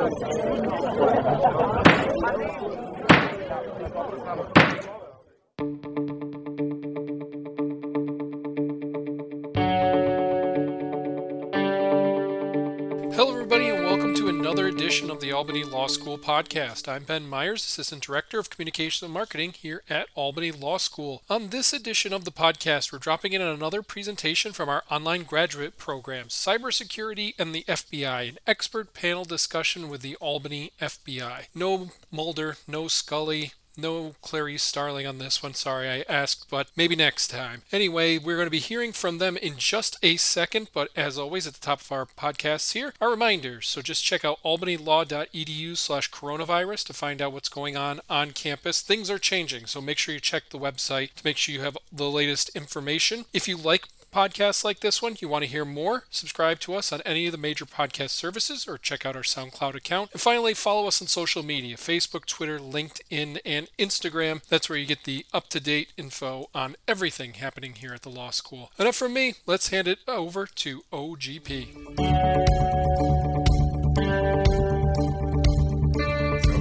Hello, Albany Law School podcast. I'm Ben Myers, Assistant Director of Communications and Marketing here at Albany Law School. On this edition of the podcast, we're dropping in another presentation from our online graduate program, Cybersecurity and the FBI, an expert panel discussion with the Albany FBI. No Mulder, no Scully, no Clarice Starling on this one. Sorry I asked, but maybe next time. Anyway, we're going to be hearing from them in just a second, but as always, at the top of our podcasts here are reminders. So just check out albanylaw.edu slash coronavirus to find out what's going on on campus. Things are changing, so make sure you check the website to make sure you have the latest information. If you like podcasts like this one, you want to hear more, subscribe to us on any of the major podcast services or check out our SoundCloud account. And finally, follow us on social media Facebook, Twitter, LinkedIn, and Instagram. That's where you get the up to date info on everything happening here at the law school. Enough from me. Let's hand it over to OGP.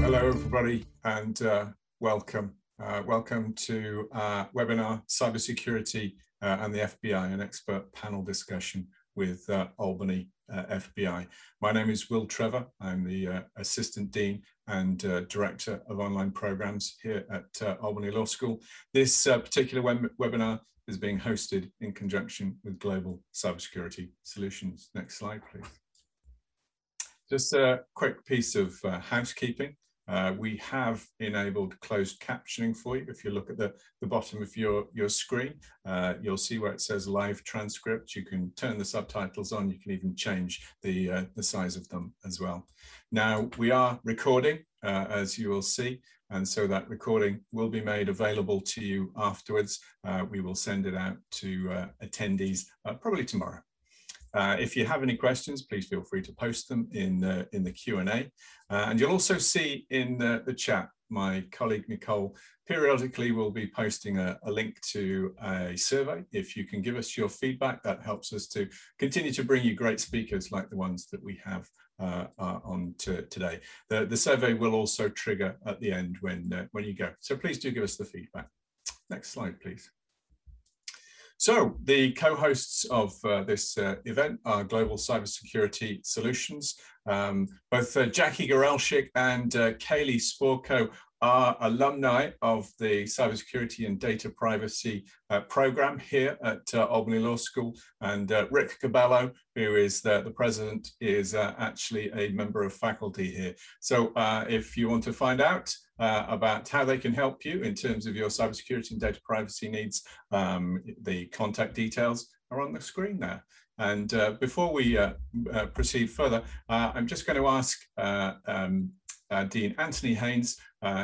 Hello, everybody, and uh, welcome. Uh, welcome to our webinar, Cybersecurity uh, and the FBI, an expert panel discussion with uh, Albany uh, FBI. My name is Will Trevor. I'm the uh, Assistant Dean and uh, Director of Online Programs here at Albany Law School. This particular web webinar is being hosted in conjunction with Global Cybersecurity Solutions. Next slide, please. Just a quick piece of housekeeping. Uh, we have enabled closed captioning for you. If you look at the, the bottom of your, your screen, uh, you'll see where it says live transcript. You can turn the subtitles on. You can even change the, uh, the size of them as well. Now, we are recording, uh, as you will see, and so that recording will be made available to you afterwards. Uh, we will send it out to uh, attendees probably tomorrow. Uh, if you have any questions, please feel free to post them in, uh, in the Q&A. Uh, and you'll also see in the, the, chat, my colleague Nicole periodically will be posting a, a, link to a survey. If you can give us your feedback, that helps us to continue to bring you great speakers like the ones that we have uh, uh, on to today. The, the survey will also trigger at the end when, uh, when you go. So please do give us the feedback. Next slide, please. So the co-hosts of uh, this uh, event are Global Cybersecurity Solutions. Um, both uh, Jackie Gorelchik and uh, Kaylee Sporko are alumni of the Cybersecurity and Data Privacy uh, program here at uh, Albany Law School. And Rick Cabello, who is the, the president, is actually a member of faculty here. So if you want to find out uh, about how they can help you in terms of your cybersecurity and data privacy needs. Um, the contact details are on the screen there. And uh, before we uh, uh proceed further, uh, I'm just going to ask uh, um, Dean Anthony Haynes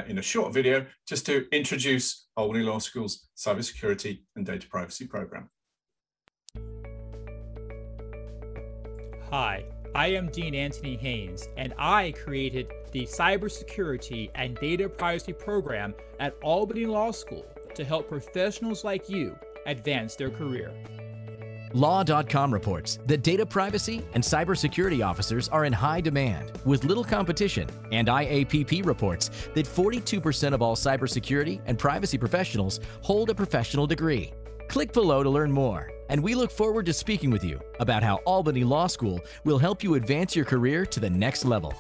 in a short video just to introduce Albany Law School's cybersecurity and data privacy program. Hi, I am Dean Anthony Haynes, and I created the Cybersecurity and Data Privacy program at Albany Law School to help professionals like you advance their career. Law.com reports that data privacy and cybersecurity officers are in high demand with little competition, and IAPP reports that 42% of all cybersecurity and privacy professionals hold a professional degree. Click below to learn more, and we look forward to speaking with you about how Albany Law School will help you advance your career to the next level.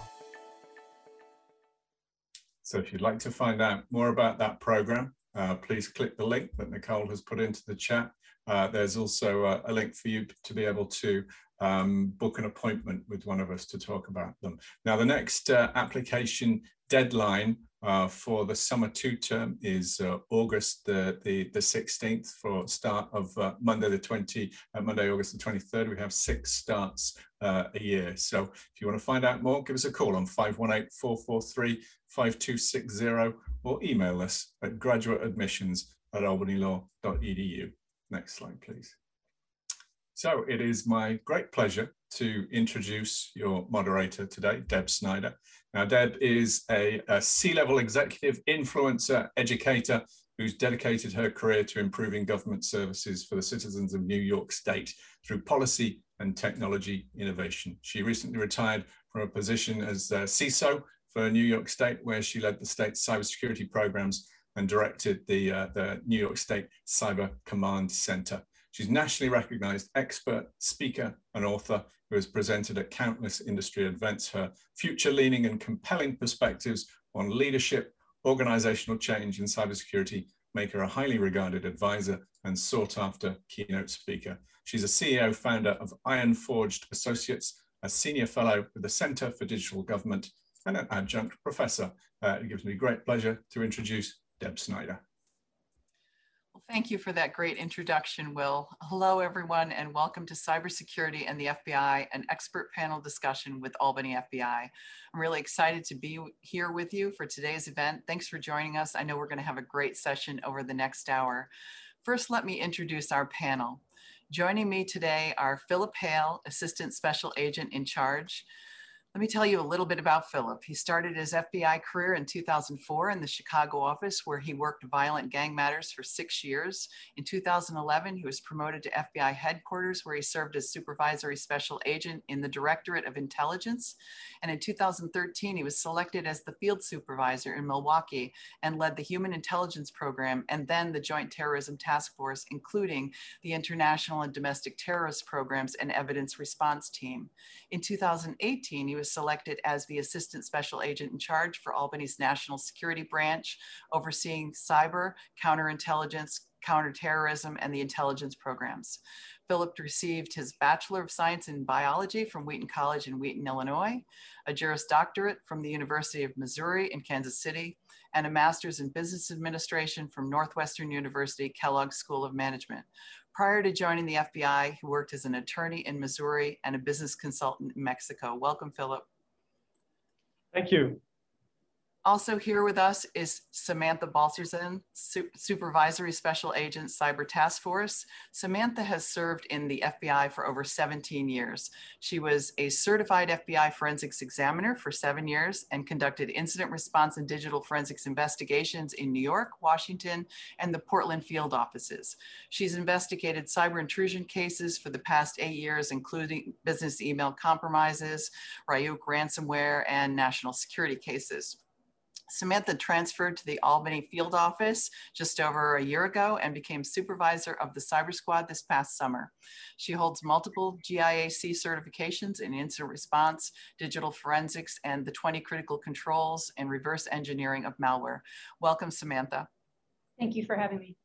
So if you'd like to find out more about that program, uh, please click the link that Nicole has put into the chat. Uh, there's also a, a, link for you to be able to um, book an appointment with one of us to talk about them. Now, the next uh, application deadline uh, for the summer two term is uh, August the, the, the 16th for start of uh, Monday the 20, uh, Monday, August the 23rd. We have six starts uh, a year. So if you want to find out more, give us a call on 518-443-5260 or email us at graduateadmissions at albanylaw.edu. Next slide, please. So it is my great pleasure to introduce your moderator today, Deb Snyder. Now, Deb is a a C-level executive, influencer, educator who's dedicated her career to improving government services for the citizens of New York State through policy and technology innovation. She recently retired from a position as uh, CISO for New York State, where she led the state's cybersecurity programs and directed the, uh, the New York State Cyber Command Center. She's nationally recognized expert, speaker, and author who has presented at countless industry events. Her future leaning and compelling perspectives on leadership, organizational change, and cybersecurity make her a highly regarded advisor and sought after keynote speaker. She's a CEO founder of Iron Forged Associates, a senior fellow with the Center for Digital Government, and an adjunct professor. Uh, it gives me great pleasure to introduce Deb Snyder. Thank you for that great introduction, Will. Hello, everyone, and welcome to Cybersecurity and the FBI, an expert panel discussion with Albany FBI. I'm really excited to be here with you for today's event. Thanks for joining us. I know we're going to have a great session over the next hour. First, let me introduce our panel. Joining me today are Philip Hale, Assistant Special Agent in Charge, let me tell you a little bit about Philip. He started his FBI career in 2004 in the Chicago office, where he worked violent gang matters for six years. In 2011, he was promoted to FBI headquarters, where he served as supervisory special agent in the Directorate of Intelligence. And in 2013, he was selected as the field supervisor in Milwaukee and led the Human Intelligence Program and then the Joint Terrorism Task Force, including the International and Domestic Terrorist Programs and Evidence Response Team. In 2018, he was was selected as the Assistant Special Agent in charge for Albany's National Security Branch, overseeing cyber, counterintelligence, counterterrorism, and the intelligence programs. Philip received his Bachelor of Science in Biology from Wheaton College in Wheaton, Illinois, a Juris Doctorate from the University of Missouri in Kansas City, and a Master's in Business Administration from Northwestern University Kellogg School of Management. Prior to joining the FBI, he worked as an attorney in Missouri and a business consultant in Mexico. Welcome, Philip. Thank you. Also here with us is Samantha Balcerzen, Su Supervisory Special Agent Cyber Task Force. Samantha has served in the FBI for over 17 years. She was a certified FBI forensics examiner for seven years and conducted incident response and digital forensics investigations in New York, Washington, and the Portland field offices. She's investigated cyber intrusion cases for the past eight years, including business email compromises, Ryuk ransomware, and national security cases. Samantha transferred to the Albany field office just over a year ago and became supervisor of the cyber squad this past summer. She holds multiple GIAC certifications in incident response, digital forensics, and the 20 critical controls and reverse engineering of malware. Welcome, Samantha. Thank you for having me.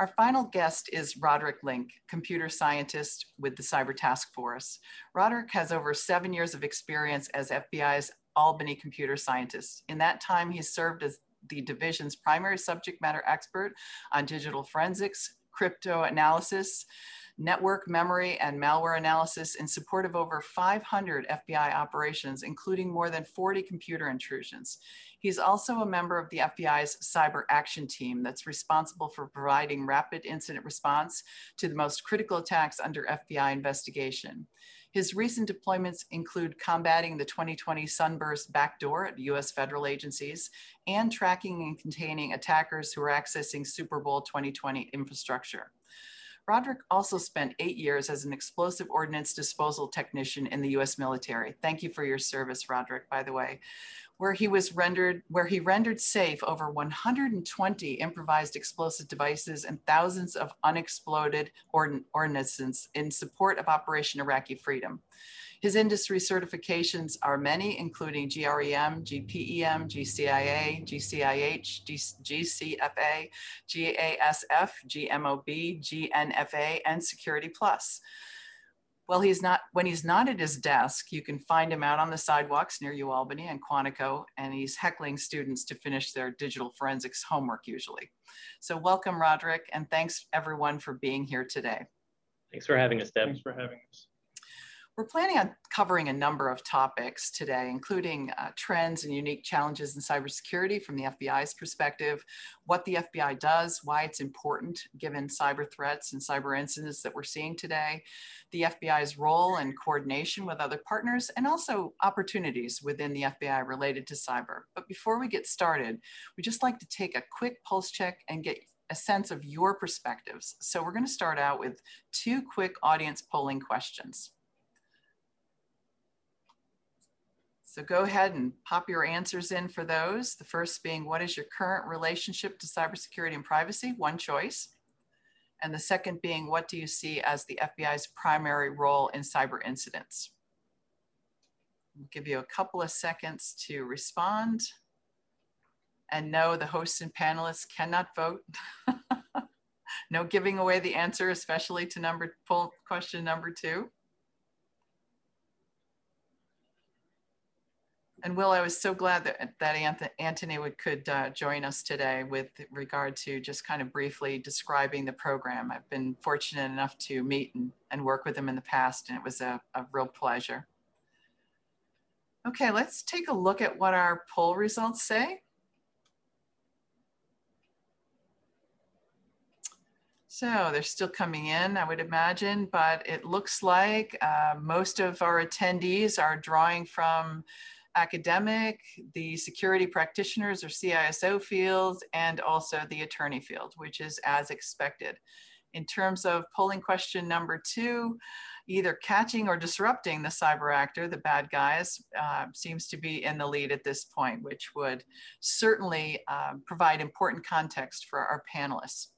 Our final guest is Roderick Link, computer scientist with the Cyber Task Force. Roderick has over seven years of experience as FBI's Albany computer scientist. In that time, he served as the division's primary subject matter expert on digital forensics, crypto analysis, network memory, and malware analysis in support of over 500 FBI operations, including more than 40 computer intrusions. He's also a member of the FBI's cyber action team that's responsible for providing rapid incident response to the most critical attacks under FBI investigation. His recent deployments include combating the 2020 sunburst backdoor at US federal agencies and tracking and containing attackers who are accessing Super Bowl 2020 infrastructure. Roderick also spent eight years as an explosive ordnance disposal technician in the US military. Thank you for your service, Roderick, by the way where he was rendered, where he rendered safe over 120 improvised explosive devices and thousands of unexploded ordnance in support of Operation Iraqi Freedom. His industry certifications are many, including GREM, GPEN, GCIA, GCIH, GCFA, GASF, GMOB, GNFA, and Security Plus. Well, he's not when he's not at his desk, you can find him out on the sidewalks near UAlbany and Quantico, and he's heckling students to finish their digital forensics homework usually. So welcome, Roderick, and thanks everyone for being here today. Thanks for having us, Deb. Thanks for having us. We're planning on covering a number of topics today, including uh, trends and unique challenges in cybersecurity from the FBI's perspective, what the FBI does, why it's important given cyber threats and cyber incidents that we're seeing today, the FBI's role and coordination with other partners, and also opportunities within the FBI related to cyber. But before we get started, we'd just like to take a quick pulse check and get a sense of your perspectives. So we're going to start out with two quick audience polling questions. So go ahead and pop your answers in for those. The first being, what is your current relationship to cybersecurity and privacy? One choice. And the second being, what do you see as the FBI's primary role in cyber incidents? I'll give you a couple of seconds to respond. And no, the hosts and panelists cannot vote. no giving away the answer, especially to number poll question number two. And Will, I was so glad that, that Anthony would, could uh, join us today with regard to just kind of briefly describing the program. I've been fortunate enough to meet and, and work with him in the past, and it was a, a real pleasure. Okay, let's take a look at what our poll results say. So they're still coming in, I would imagine, but it looks like uh, most of our attendees are drawing from academic, the security practitioners or CISO fields, and also the attorney field, which is as expected. In terms of polling question number two, either catching or disrupting the cyber actor, the bad guys, uh, seems to be in the lead at this point, which would certainly uh, provide important context for our panelists.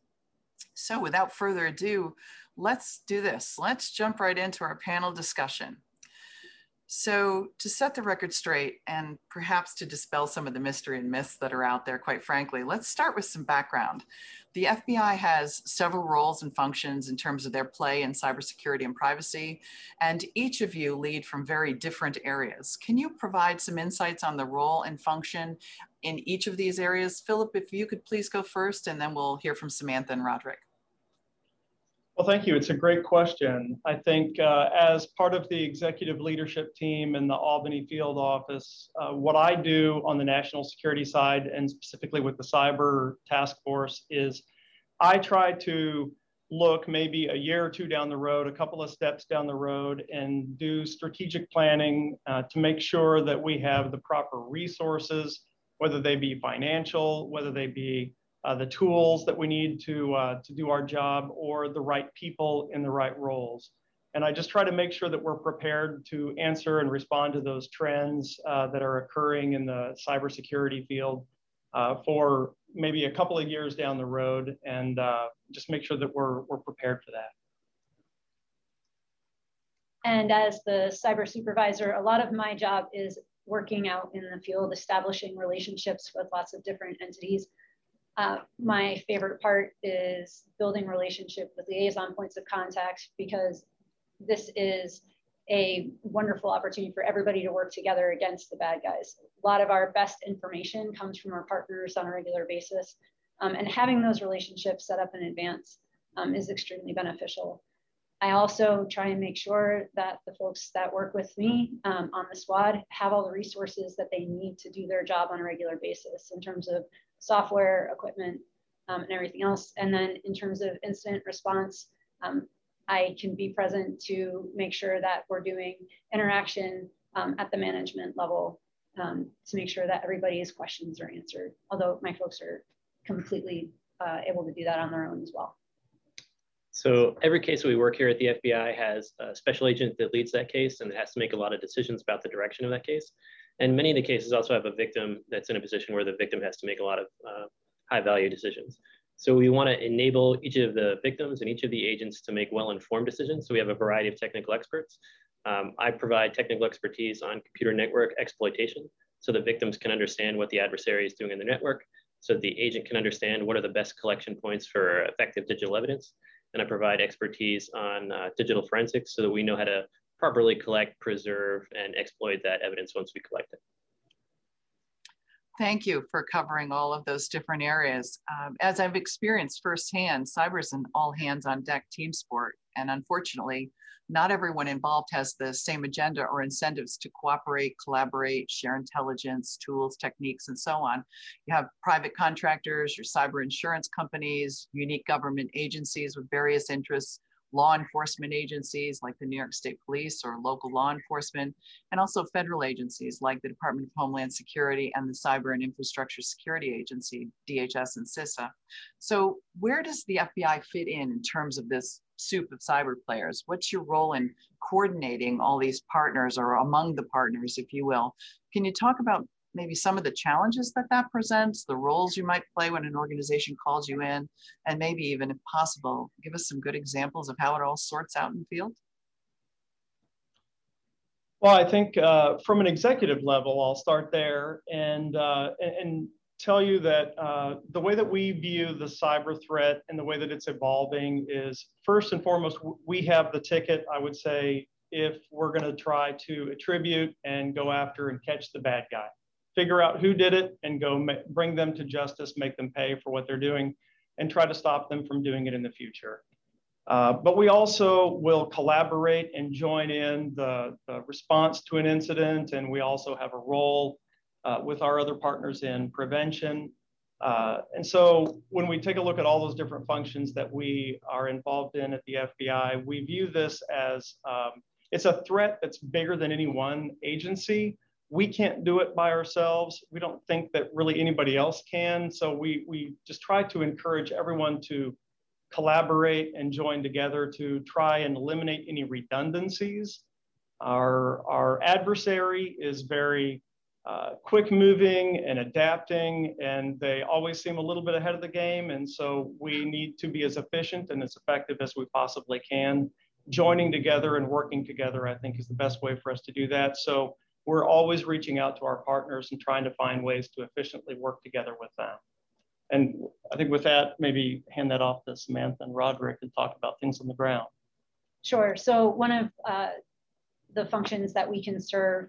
So without further ado, let's do this. Let's jump right into our panel discussion. So, to set the record straight and perhaps to dispel some of the mystery and myths that are out there, quite frankly, let's start with some background. The FBI has several roles and functions in terms of their play in cybersecurity and privacy, and each of you lead from very different areas. Can you provide some insights on the role and function in each of these areas? Philip, if you could please go first, and then we'll hear from Samantha and Roderick. Well, thank you. It's a great question. I think uh, as part of the executive leadership team in the Albany field office, uh, what I do on the national security side and specifically with the cyber task force is I try to look maybe a year or two down the road, a couple of steps down the road, and do strategic planning uh, to make sure that we have the proper resources, whether they be financial, whether they be uh, the tools that we need to, uh, to do our job or the right people in the right roles. And I just try to make sure that we're prepared to answer and respond to those trends uh, that are occurring in the cybersecurity field uh, for maybe a couple of years down the road and uh, just make sure that we're, we're prepared for that. And as the cyber supervisor, a lot of my job is working out in the field, establishing relationships with lots of different entities uh, my favorite part is building relationship with liaison points of contact because this is a wonderful opportunity for everybody to work together against the bad guys. A lot of our best information comes from our partners on a regular basis. Um, and having those relationships set up in advance um, is extremely beneficial. I also try and make sure that the folks that work with me um, on the squad have all the resources that they need to do their job on a regular basis in terms of software, equipment, um, and everything else. And then in terms of incident response, um, I can be present to make sure that we're doing interaction um, at the management level um, to make sure that everybody's questions are answered. Although my folks are completely uh, able to do that on their own as well. So every case that we work here at the FBI has a special agent that leads that case and has to make a lot of decisions about the direction of that case. And many of the cases also have a victim that's in a position where the victim has to make a lot of uh, high value decisions. So we want to enable each of the victims and each of the agents to make well-informed decisions. So we have a variety of technical experts. Um, I provide technical expertise on computer network exploitation so the victims can understand what the adversary is doing in the network, so the agent can understand what are the best collection points for effective digital evidence. And I provide expertise on uh, digital forensics so that we know how to properly collect, preserve, and exploit that evidence once we collect it. Thank you for covering all of those different areas. Um, as I've experienced firsthand, cyber is an all hands on deck team sport. And unfortunately, not everyone involved has the same agenda or incentives to cooperate, collaborate, share intelligence, tools, techniques, and so on. You have private contractors, your cyber insurance companies, unique government agencies with various interests, law enforcement agencies like the New York State Police or local law enforcement, and also federal agencies like the Department of Homeland Security and the Cyber and Infrastructure Security Agency, DHS and CISA. So where does the FBI fit in in terms of this soup of cyber players? What's your role in coordinating all these partners or among the partners, if you will? Can you talk about maybe some of the challenges that that presents, the roles you might play when an organization calls you in, and maybe even, if possible, give us some good examples of how it all sorts out in the field? Well, I think uh, from an executive level, I'll start there and, uh, and, tell you that uh, the way that we view the cyber threat and the way that it's evolving is first and foremost, we have the ticket, I would say, if we're going to try to attribute and go after and catch the bad guy figure out who did it and go bring them to justice, make them pay for what they're doing, and try to stop them from doing it in the future. Uh, but we also will collaborate and join in the, the, response to an incident, and we also have a role uh, with our other partners in prevention. Uh, and so when we take a look at all those different functions that we are involved in at the FBI, we view this as um, it's a threat that's bigger than any one agency, we can't do it by ourselves. We don't think that really anybody else can. So we, we just try to encourage everyone to collaborate and join together to try and eliminate any redundancies. Our, our adversary is very uh, quick moving and adapting, and they always seem a little bit ahead of the game. And so we need to be as efficient and as effective as we possibly can. Joining together and working together, I think, is the best way for us to do that. So we're always reaching out to our partners and trying to find ways to efficiently work together with them. And I think with that, maybe hand that off to Samantha and Roderick and talk about things on the ground. Sure. So one of uh, the functions that we can serve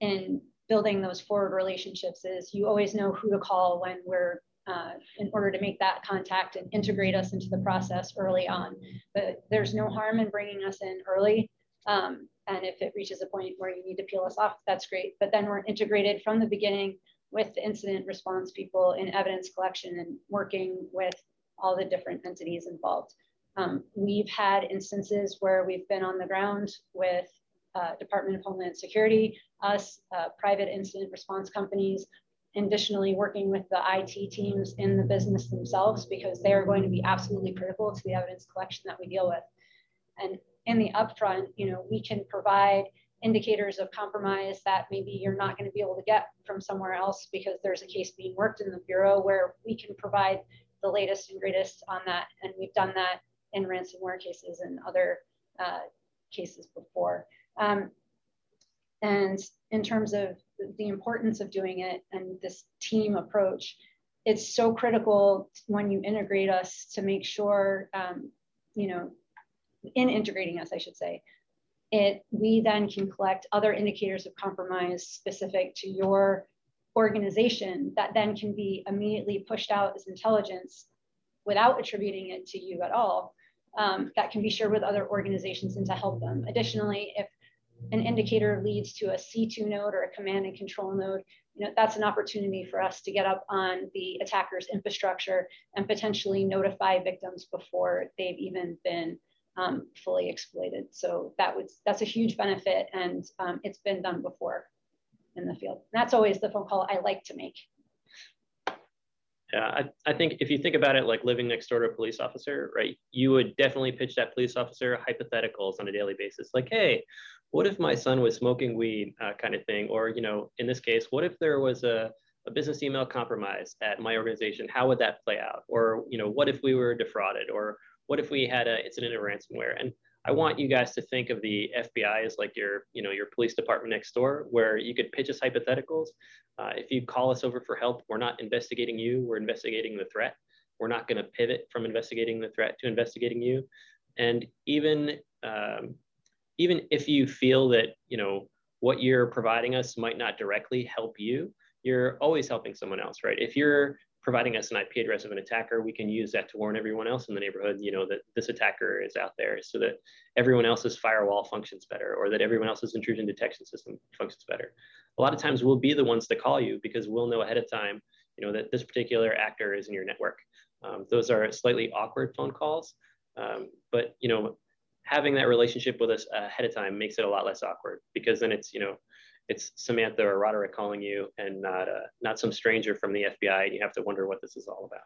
in building those forward relationships is you always know who to call when we're uh, in order to make that contact and integrate us into the process early on. But there's no harm in bringing us in early. Um, and if it reaches a point where you need to peel us off, that's great. But then we're integrated from the beginning with the incident response people in evidence collection and working with all the different entities involved. Um, we've had instances where we've been on the ground with uh, Department of Homeland Security, us, uh, private incident response companies, additionally working with the IT teams in the business themselves because they are going to be absolutely critical to the evidence collection that we deal with. And in the upfront, you know, we can provide indicators of compromise that maybe you're not going to be able to get from somewhere else because there's a case being worked in the bureau where we can provide the latest and greatest on that. And we've done that in ransomware cases and other uh, cases before. Um, and in terms of the importance of doing it and this team approach, it's so critical when you integrate us to make sure, um, you know, in integrating us, I should say, it we then can collect other indicators of compromise specific to your organization that then can be immediately pushed out as intelligence without attributing it to you at all. Um, that can be shared with other organizations and to help them. Additionally, if an indicator leads to a C2 node or a command and control node, you know, that's an opportunity for us to get up on the attacker's infrastructure and potentially notify victims before they've even been um, fully exploited. So that was that's a huge benefit, and um, it's been done before in the field. And that's always the phone call I like to make. Yeah, I, I think if you think about it like living next door to a police officer, right, you would definitely pitch that police officer hypotheticals on a daily basis. Like, hey, what if my son was smoking weed uh, kind of thing? Or, you know, in this case, what if there was a, a business email compromise at my organization? How would that play out? Or, you know, what if we were defrauded? Or what if we had a incident of ransomware? And I want you guys to think of the FBI as like your, you know, your police department next door, where you could pitch us hypotheticals. Uh, if you call us over for help, we're not investigating you, we're investigating the threat. We're not going to pivot from investigating the threat to investigating you. And even um, even if you feel that you know what you're providing us might not directly help you, you're always helping someone else, right? If you're providing us an IP address of an attacker, we can use that to warn everyone else in the neighborhood, you know, that this attacker is out there so that everyone else's firewall functions better or that everyone else's intrusion detection system functions better. A lot of times we'll be the ones to call you because we'll know ahead of time, you know, that this particular actor is in your network. Um, those are slightly awkward phone calls, um, but, you know, having that relationship with us ahead of time makes it a lot less awkward because then it's you know it's Samantha or Roderick calling you and not uh, not some stranger from the FBI and you have to wonder what this is all about.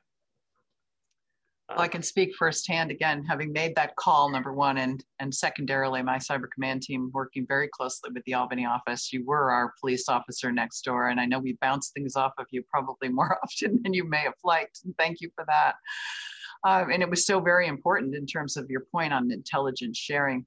Well, I can speak firsthand again, having made that call, number one, and, and secondarily, my cyber command team working very closely with the Albany office. You were our police officer next door, and I know we bounced things off of you probably more often than you may have liked. Thank you for that. Um, and it was so very important in terms of your point on intelligence sharing,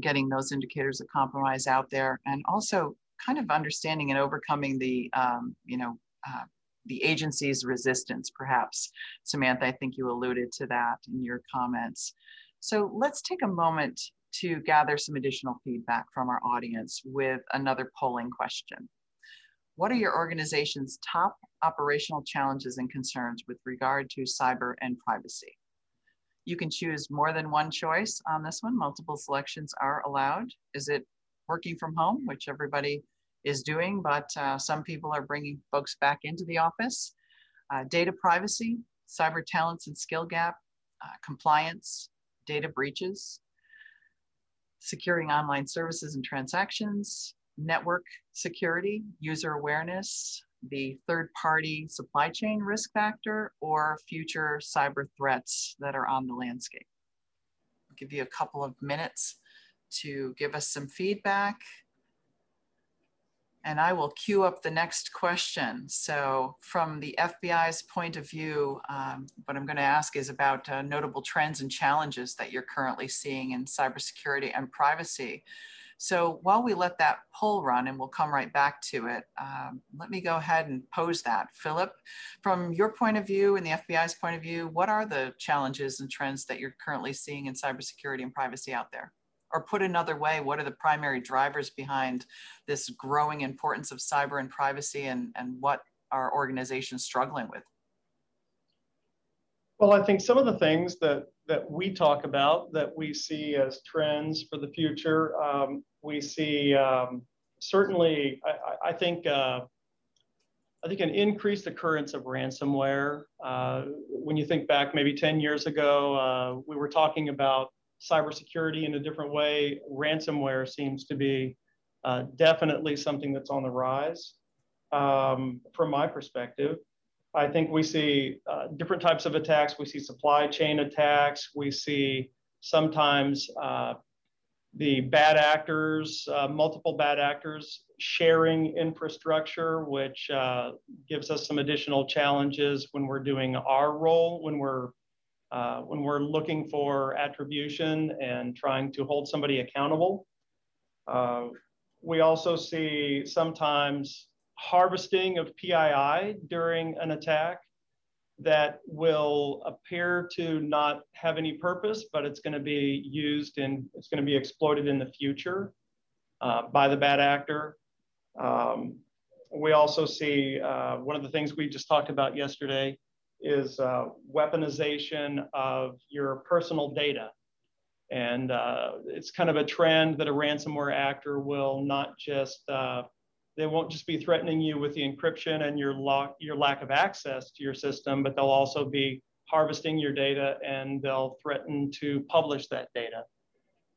getting those indicators of compromise out there, and also kind of understanding and overcoming the, um, you know, uh, the agency's resistance, perhaps. Samantha, I think you alluded to that in your comments. So let's take a moment to gather some additional feedback from our audience with another polling question. What are your organization's top operational challenges and concerns with regard to cyber and privacy? You can choose more than one choice on this one. Multiple selections are allowed. Is it working from home, which everybody is doing, but uh, some people are bringing folks back into the office. Uh, data privacy, cyber talents and skill gap, uh, compliance, data breaches, securing online services and transactions, network security, user awareness, the third party supply chain risk factor, or future cyber threats that are on the landscape. I'll give you a couple of minutes to give us some feedback and I will queue up the next question. So from the FBI's point of view, um, what I'm gonna ask is about uh, notable trends and challenges that you're currently seeing in cybersecurity and privacy. So while we let that poll run and we'll come right back to it, um, let me go ahead and pose that. Philip, from your point of view and the FBI's point of view, what are the challenges and trends that you're currently seeing in cybersecurity and privacy out there? Or put another way, what are the primary drivers behind this growing importance of cyber and privacy and, and what are organizations struggling with? Well, I think some of the things that, that we talk about that we see as trends for the future, um, we see um, certainly, I, I think, uh, I think an increased occurrence of ransomware. Uh, when you think back maybe 10 years ago, uh, we were talking about cybersecurity in a different way. Ransomware seems to be uh, definitely something that's on the rise um, from my perspective. I think we see uh, different types of attacks. We see supply chain attacks. We see sometimes uh, the bad actors, uh, multiple bad actors sharing infrastructure, which uh, gives us some additional challenges when we're doing our role, when we're uh, when we're looking for attribution and trying to hold somebody accountable. Uh, we also see sometimes harvesting of PII during an attack that will appear to not have any purpose, but it's going to be used and it's going to be exploited in the future uh, by the bad actor. Um, we also see uh, one of the things we just talked about yesterday is uh, weaponization of your personal data. And uh, it's kind of a trend that a ransomware actor will not just, uh, they won't just be threatening you with the encryption and your, your lack of access to your system, but they'll also be harvesting your data and they'll threaten to publish that data,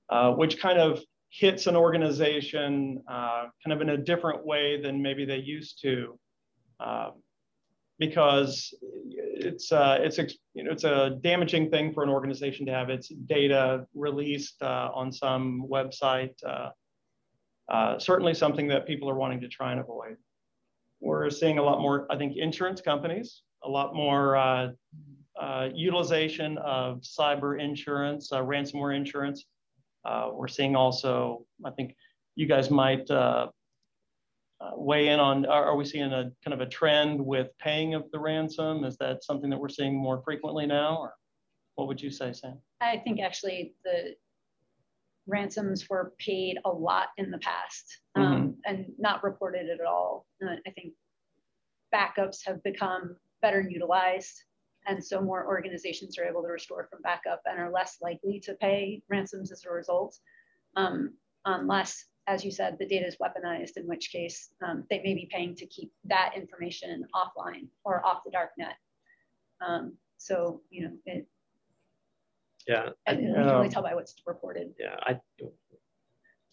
uh, which kind of hits an organization uh, kind of in a different way than maybe they used to. Uh, because it's uh, it's you know it's a damaging thing for an organization to have its data released uh, on some website. Uh, uh, certainly something that people are wanting to try and avoid. We're seeing a lot more, I think, insurance companies, a lot more uh, uh, utilization of cyber insurance, ransomware insurance. we're seeing also, I think, you guys might uh, weigh in on are, are, we seeing a kind of a trend with paying of the ransom? Is that something that we're seeing more frequently now, or what would you say, Sam? I think actually the ransoms were paid a lot in the past um, mm-hmm. and not reported at all. Uh, I think backups have become better utilized. And so more organizations are able to restore from backup and are less likely to pay ransoms as a result, um, unless as you said, the data is weaponized, in which case um, they may be paying to keep that information offline or off the dark net. Um, so, you know, it, Yeah. And you can really tell by what's reported. Yeah, I,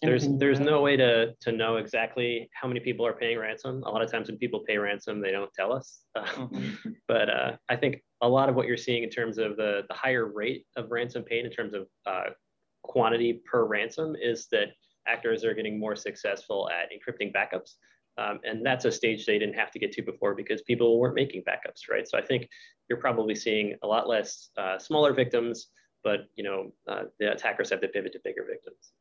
there's there's no way to to know exactly how many people are paying ransom. A lot of times when people pay ransom, they don't tell us. Mm-hmm. but uh, I think a lot of what you're seeing in terms of the the higher rate of ransom paid in terms of uh, quantity per ransom is that actors are getting more successful at encrypting backups. Um, and that's a stage they didn't have to get to before because people weren't making backups, right? So I think you're probably seeing a lot less uh, smaller victims, but you know uh, the attackers have to pivot to bigger victims.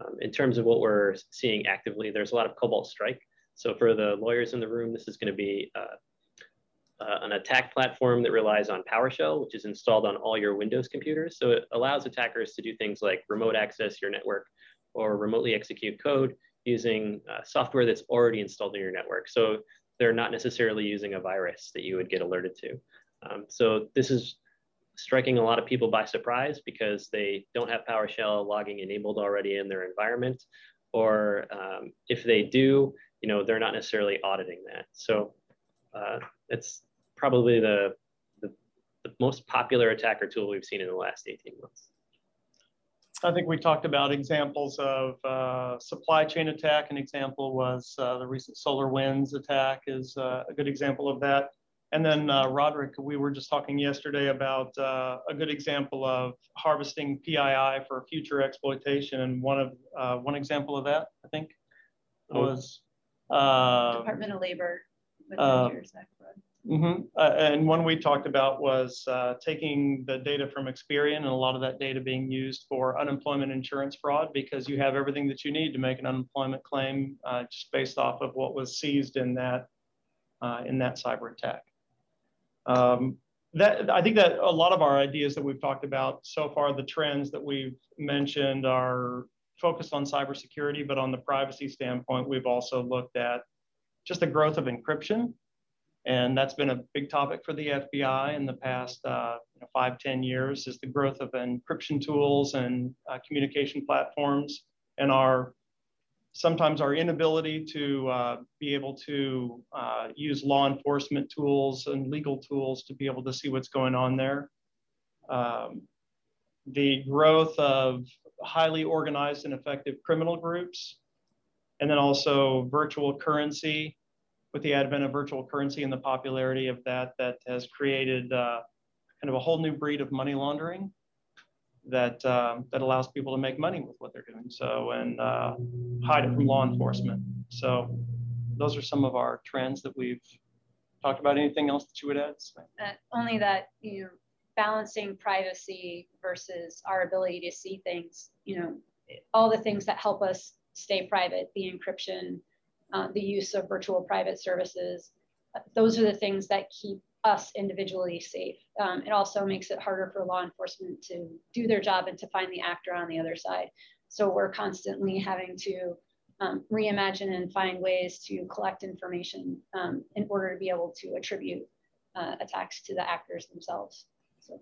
Um, in terms of what we're seeing actively, there's a lot of Cobalt Strike. So for the lawyers in the room, this is going to be uh, uh, an attack platform that relies on PowerShell, which is installed on all your Windows computers. So it allows attackers to do things like remote access your network or remotely execute code using uh, software that's already installed in your network. So they're not necessarily using a virus that you would get alerted to. Um, so this is striking a lot of people by surprise because they don't have PowerShell logging enabled already in their environment. Or um, if they do, you know, they're not necessarily auditing that. So uh, it's probably the, the, the most popular attacker tool we've seen in the last 18 months. I think we talked about examples of uh, supply chain attack. An example was uh, the recent SolarWinds attack is uh, a good example of that. And then uh, Roderick, we were just talking yesterday about uh, a good example of harvesting PII for future exploitation. And one of uh, one example of that, I think, oh. was uh, Department of Labor with uh, mm-hmm. Uh, and one we talked about was taking the data from Experian and a lot of that data being used for unemployment insurance fraud because you have everything that you need to make an unemployment claim just based off of what was seized in that in that cyber attack. Um, that, I think that a lot of our ideas that we've talked about so far, the trends that we've mentioned are focused on cybersecurity, but on the privacy standpoint, we've also looked at just the growth of encryption. And that's been a big topic for the FBI in the past uh, you know, five, 10 years is the growth of encryption tools and uh, communication platforms and our sometimes our inability to uh, be able to uh, use law enforcement tools and legal tools to be able to see what's going on there. Um, the growth of highly organized and effective criminal groups, and then also virtual currency with the advent of virtual currency and the popularity of that, that has created uh, kind of a whole new breed of money laundering that um, that allows people to make money with what they're doing. So and uh, hide it from law enforcement. So those are some of our trends that we've talked about. Anything else that you would add? Uh, only that you know, balancing privacy versus our ability to see things. You know, all the things that help us stay private, the encryption, uh, the use of virtual private services. Those are the things that keep us individually safe. Um, it also makes it harder for law enforcement to do their job and to find the actor on the other side. So we're constantly having to um, reimagine and find ways to collect information um, in order to be able to attribute uh, attacks to the actors themselves. So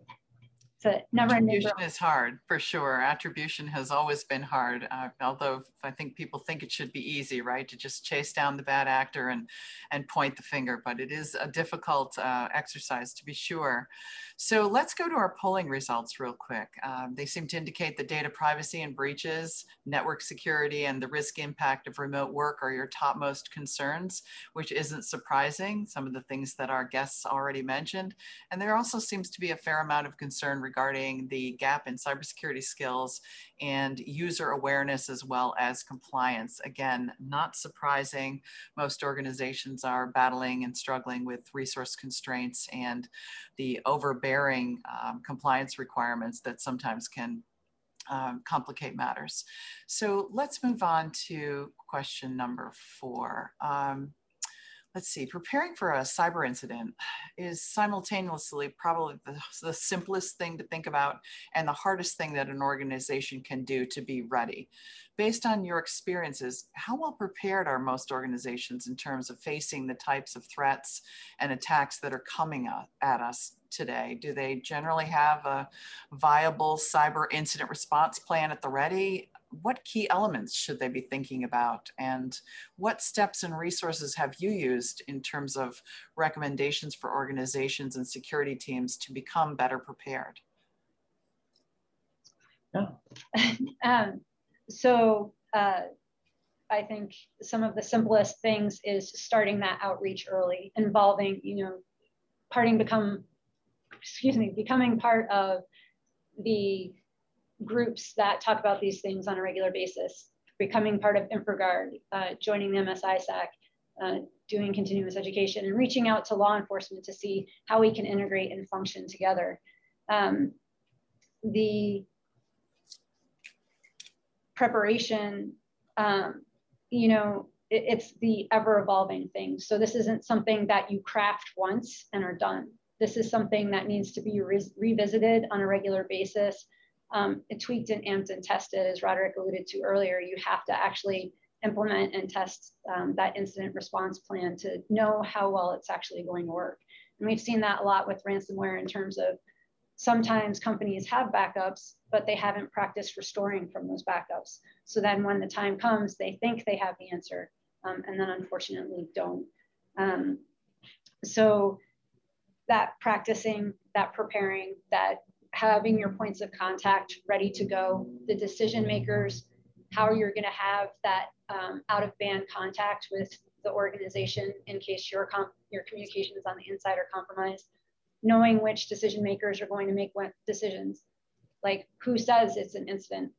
but never attribution is hard for sure. Attribution has always been hard uh, although i think people think it should be easy right to just chase down the bad actor and and point the finger but it is a difficult uh, exercise to be sure. So let's go to our polling results real quick. Um, they seem to indicate that data privacy and breaches network security and the risk impact of remote work are your topmost concerns which isn't surprising some of the things that our guests already mentioned. And there also seems to be a fair amount of concern regarding the gap in cybersecurity skills and user awareness as well as compliance. Again, not surprising. Most organizations are battling and struggling with resource constraints and the overbearing um, compliance requirements that sometimes can um, complicate matters. So let's move on to question number four. Um, let's see, preparing for a cyber incident is simultaneously probably the, the, simplest thing to think about and the hardest thing that an organization can do to be ready. Based on your experiences, how well prepared are most organizations in terms of facing the types of threats and attacks that are coming at us today? Do they generally have a viable cyber incident response plan at the ready? What key elements should they be thinking about and what steps and resources have you used in terms of recommendations for organizations and security teams to become better prepared? Yeah. um, so uh, I think some of the simplest things is starting that outreach early, involving, you know, parting become, excuse me, becoming part of the groups that talk about these things on a regular basis, becoming part of InfraGard, uh, joining the MSISAC, uh, doing continuous education and reaching out to law enforcement to see how we can integrate and function together. Um, the preparation, um, you know, it, it's the ever evolving thing. So this isn't something that you craft once and are done. This is something that needs to be re revisited on a regular basis, um, tweaked and amped and tested, as Roderick alluded to earlier. You have to actually implement and test um, that incident response plan to know how well it's actually going to work. And we've seen that a lot with ransomware in terms of sometimes companies have backups, but they haven't practiced restoring from those backups. So then when the time comes, they think they have the answer, um, and then unfortunately don't. Um, so that practicing, that preparing, that having your points of contact ready to go, the decision makers, how you're going to have that um, out of band contact with the organization in case your, your communication is on the inside or compromised. Knowing which decision makers are going to make what decisions, like who says it's an incident,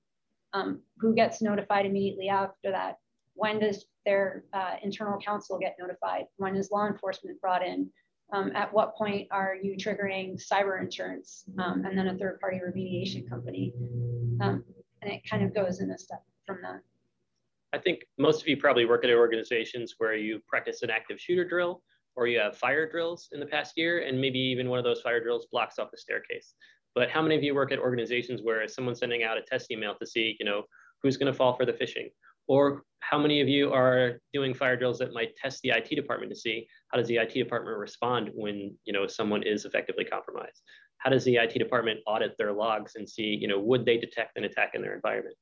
um, who gets notified immediately after that, when does their uh, internal counsel get notified, when is law enforcement brought in, um, at what point are you triggering cyber insurance, um, and then a third party remediation company. Um, and it kind of goes in a step from that. I think most of you probably work at organizations where you practice an active shooter drill or you have fire drills in the past year, and maybe even one of those fire drills blocks off the staircase. But how many of you work at organizations where someone's sending out a test email to see, you know, who's going to fall for the phishing? Or how many of you are doing fire drills that might test the IT department to see how does the IT department respond when, you know, someone is effectively compromised? How does the IT department audit their logs and see, you know, would they detect an attack in their environment?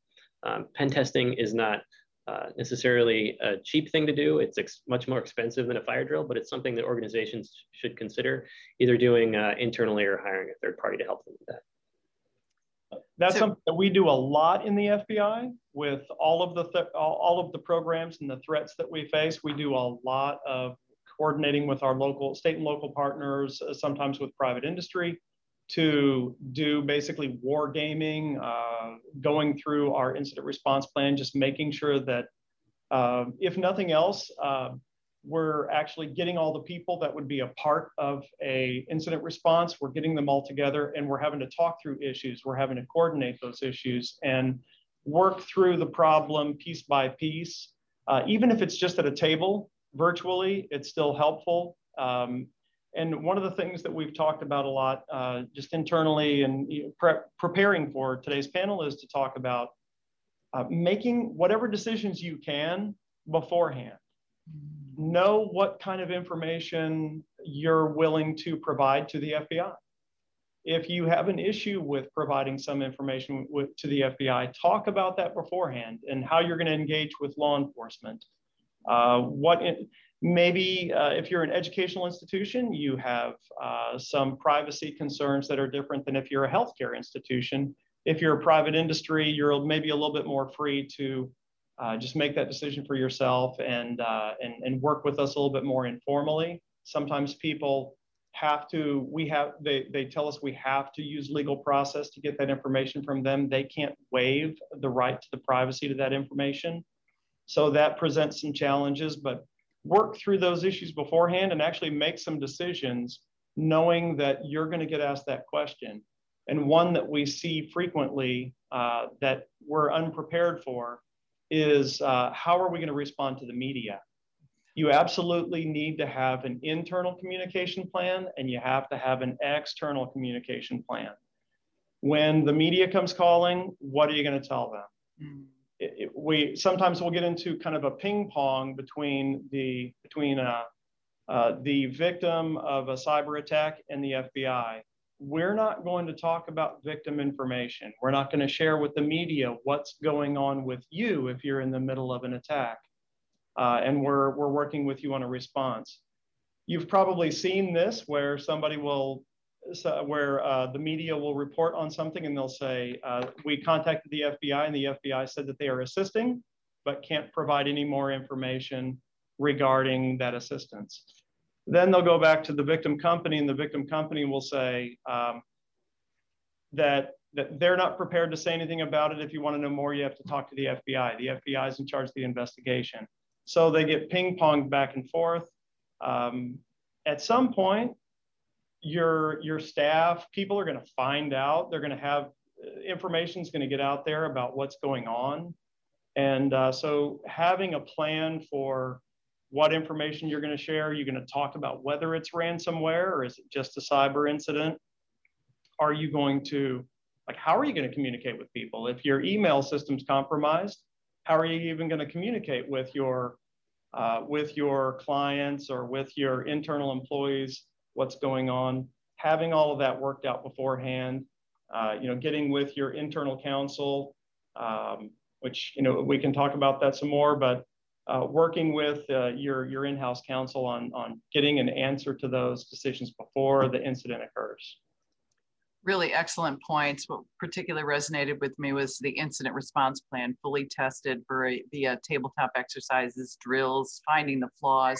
Um, pen testing is not uh, necessarily a cheap thing to do. It's much more expensive than a fire drill, but it's something that organizations should consider either doing uh, internally or hiring a third party to help them with that. That's so, something that we do a lot in the FBI with all of the th all of the programs and the threats that we face. We do a lot of coordinating with our local, state and local partners, uh, sometimes with private industry, to do basically war gaming, uh, going through our incident response plan, just making sure that, uh, if nothing else, uh, we're actually getting all the people that would be a part of a incident response. We're getting them all together, and we're having to talk through issues. We're having to coordinate those issues and work through the problem piece by piece. Uh, even if it's just at a table virtually, it's still helpful. Um, and one of the things that we've talked about a lot, uh, just internally and pre preparing for today's panel, is to talk about uh, making whatever decisions you can beforehand. Know what kind of information you're willing to provide to the FBI. If you have an issue with providing some information with, to the FBI, talk about that beforehand and how you're going to engage with law enforcement. Uh, what in, Maybe uh, if you're an educational institution, you have uh, some privacy concerns that are different than if you're a healthcare institution. If you're a private industry, you're maybe a little bit more free to uh, just make that decision for yourself and, uh, and, and work with us a little bit more informally. Sometimes people have to, we have, they, they tell us we have to use legal process to get that information from them. They can't waive the right to the privacy to that information. So that presents some challenges, but work through those issues beforehand and actually make some decisions knowing that you're going to get asked that question. And one that we see frequently uh, that we're unprepared for is uh, how are we going to respond to the media? You absolutely need to have an internal communication plan and you have to have an external communication plan. When the media comes calling, what are you going to tell them? Mm it, we sometimes we'll get into kind of a ping pong between the between uh, uh, the victim of a cyber attack and the FBI. We're not going to talk about victim information. We're not going to share with the media what's going on with you if you're in the middle of an attack. Uh, and we're, we're working with you on a response. You've probably seen this where somebody will so where uh, the media will report on something and they'll say, uh, we contacted the FBI and the FBI said that they are assisting, but can't provide any more information regarding that assistance. Then they'll go back to the victim company and the victim company will say um, that, that they're not prepared to say anything about it. If you want to know more, you have to talk to the FBI. The FBI is in charge of the investigation. So they get ping ponged back and forth. Um, at some point, your your staff people are going to find out they're going to have uh, information is going to get out there about what's going on and uh, so having a plan for what information you're going to share. Are you're going to talk about whether it's ransomware or is it just a cyber incident? Are you going to like how are you going to communicate with people? If your email system's compromised how are you even going to communicate with your uh, with your clients or with your internal employees what's going on, having all of that worked out beforehand, uh, you know, getting with your internal counsel, um, which, you know, we can talk about that some more, but uh, working with uh, your, your in-house counsel on, on getting an answer to those decisions before the incident occurs. Really excellent points. What particularly resonated with me was the incident response plan, fully tested via tabletop exercises, drills, finding the flaws,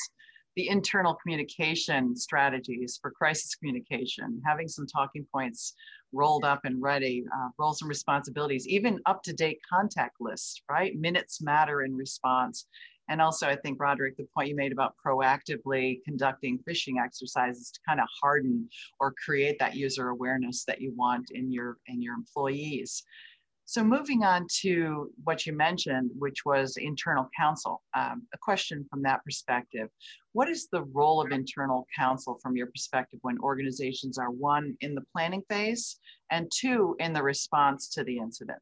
the internal communication strategies for crisis communication, having some talking points rolled up and ready, uh, roles and responsibilities, even up to date contact lists, right? Minutes matter in response. And also, I think, Roderick, the point you made about proactively conducting phishing exercises to kind of harden or create that user awareness that you want in your in your employees. So moving on to what you mentioned, which was internal counsel, um, a question from that perspective. What is the role of internal counsel from your perspective when organizations are one, in the planning phase, and two, in the response to the incident?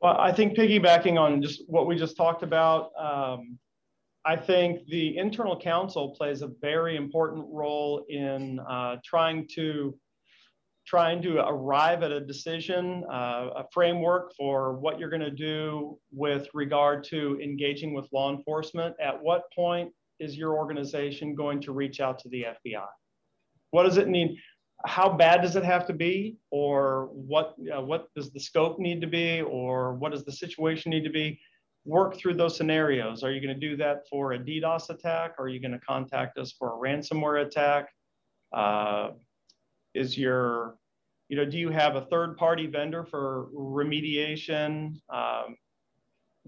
Well, I think piggybacking on just what we just talked about, um, I think the internal counsel plays a very important role in uh, trying to trying to arrive at a decision, uh, a framework for what you're going to do with regard to engaging with law enforcement. At what point is your organization going to reach out to the FBI? What does it need? How bad does it have to be? Or what, uh, what does the scope need to be? Or what does the situation need to be? Work through those scenarios. Are you going to do that for a DDoS attack? Are you going to contact us for a ransomware attack? Uh, is your, you know, do you have a third party vendor for remediation um,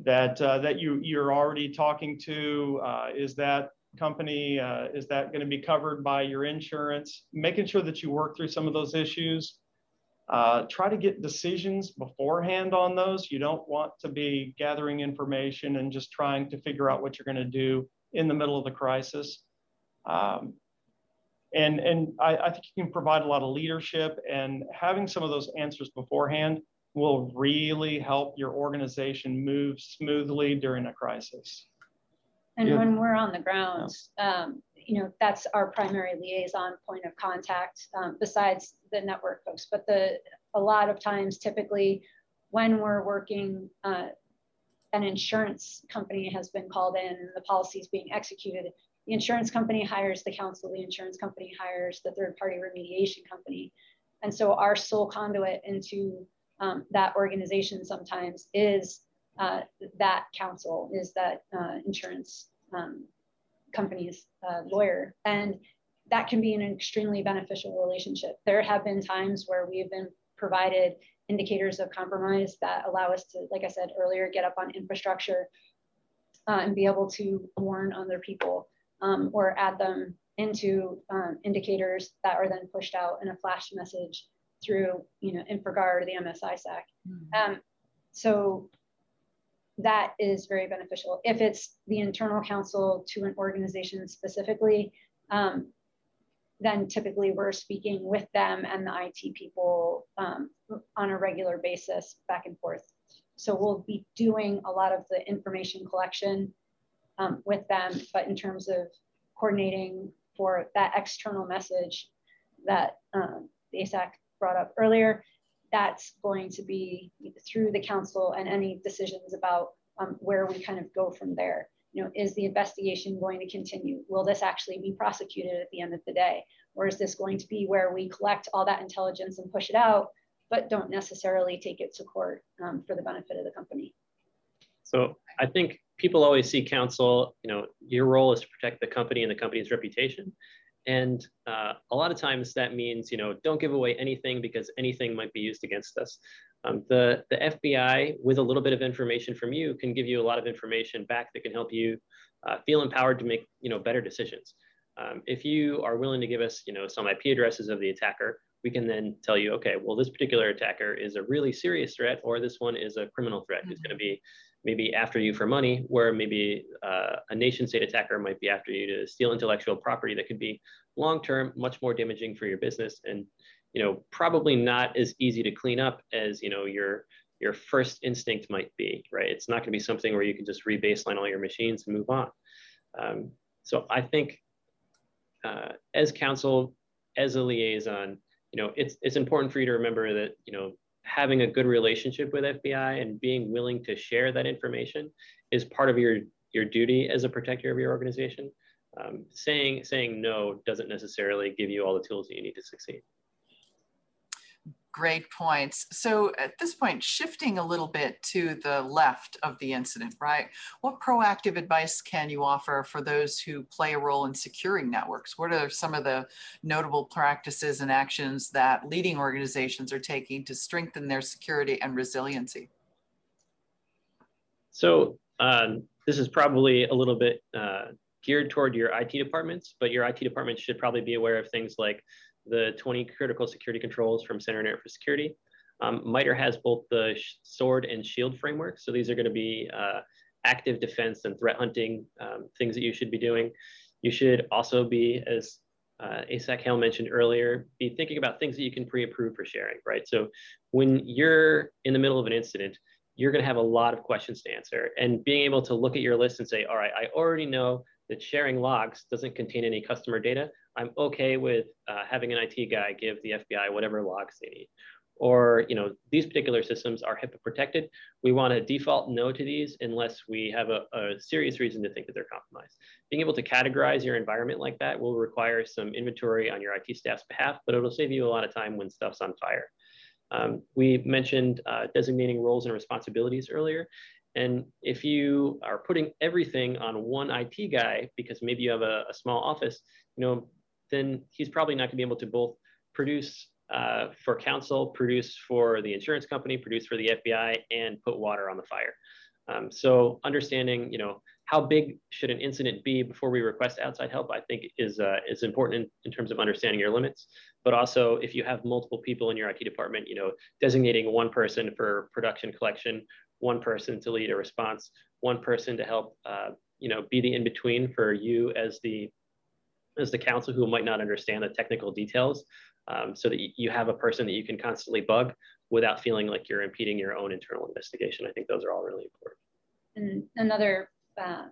that, uh, that you, you're already talking to? Uh, is that company, uh, is that going to be covered by your insurance? Making sure that you work through some of those issues. Uh, try to get decisions beforehand on those. You don't want to be gathering information and just trying to figure out what you're going to do in the middle of the crisis. Um, and and I, I, think you can provide a lot of leadership and having some of those answers beforehand will really help your organization move smoothly during a crisis and yeah. when we're on the ground um, you know that's our primary liaison point of contact um, besides the network folks but the a lot of times typically when we're working uh, an insurance company has been called in the policy is being executed the insurance company hires the counsel, the insurance company hires the third party remediation company. And so our sole conduit into um, that organization sometimes is uh, that counsel, is that uh, insurance um, company's uh, lawyer. And that can be an extremely beneficial relationship. There have been times where we have been provided indicators of compromise that allow us to, like I said earlier, get up on infrastructure uh, and be able to warn other people um, or add them into um, indicators that are then pushed out in a flash message through, you know, InfraGard or the MSISAC. Mm-hmm. Um, so that is very beneficial. If it's the internal counsel to an organization specifically, um, then typically we're speaking with them and the IT people um, on a regular basis back and forth. So we'll be doing a lot of the information collection um, with them, but in terms of coordinating for that external message that um, ASAC brought up earlier, that's going to be through the counsel and any decisions about um, where we kind of go from there. you know, is the investigation going to continue? Will this actually be prosecuted at the end of the day? Or is this going to be where we collect all that intelligence and push it out, but don't necessarily take it to court um, for the benefit of the company? So I think people always see counsel, you know, your role is to protect the company and the company's reputation. And uh, a lot of times that means, you know, don't give away anything because anything might be used against us. Um, the, the FBI, with a little bit of information from you, can give you a lot of information back that can help you uh, feel empowered to make, you know, better decisions. Um, if you are willing to give us, you know, some IP addresses of the attacker, we can then tell you, okay, well, this particular attacker is a really serious threat, or this one is a criminal threat mm-hmm. who's going to be maybe after you for money, where maybe uh, a nation state attacker might be after you to steal intellectual property that could be long term, much more damaging for your business, and you know probably not as easy to clean up as you know your your first instinct might be. Right? It's not going to be something where you can just rebaseline all your machines and move on. Um, so I think uh, as counsel, as a liaison, you know, it's it's important for you to remember that you know having a good relationship with FBI and being willing to share that information is part of your your duty as a protector of your organization. Um, saying saying no doesn't necessarily give you all the tools that you need to succeed great points. So at this point, shifting a little bit to the left of the incident, right? What proactive advice can you offer for those who play a role in securing networks? What are some of the notable practices and actions that leading organizations are taking to strengthen their security and resiliency? So um, this is probably a little bit uh, geared toward your IT departments, but your IT department should probably be aware of things like the 20 critical security controls from Center Internet for Security. Um, MITRE has both the sword and shield framework. So these are going to be uh, active defense and threat hunting um, things that you should be doing. You should also be, as uh, ASAC Hale mentioned earlier, be thinking about things that you can pre-approve for sharing, right? So when you're in the middle of an incident, you're going to have a lot of questions to answer. And being able to look at your list and say, all right, I already know that sharing logs doesn't contain any customer data. I'm okay with uh, having an IT guy give the FBI whatever logs they need. Or, you know, these particular systems are HIPAA protected. We want to default no to these unless we have a, a serious reason to think that they're compromised. Being able to categorize your environment like that will require some inventory on your IT staff's behalf, but it'll save you a lot of time when stuff's on fire. Um, we mentioned uh, designating roles and responsibilities earlier. And if you are putting everything on one IT guy, because maybe you have a, a small office, you know, then he's probably not going to be able to both produce uh, for counsel, produce for the insurance company, produce for the FBI, and put water on the fire. Um, so understanding, you know, how big should an incident be before we request outside help, I think is, uh, is important in, in, terms of understanding your limits. But also if you have multiple people in your IT department, you know, designating one person for production collection, one person to lead a response, one person to help, uh, you know, be the in-between for you as the as the counsel who might not understand the technical details um, so that you have a person that you can constantly bug without feeling like you're impeding your own internal investigation. I think those are all really important. And another uh,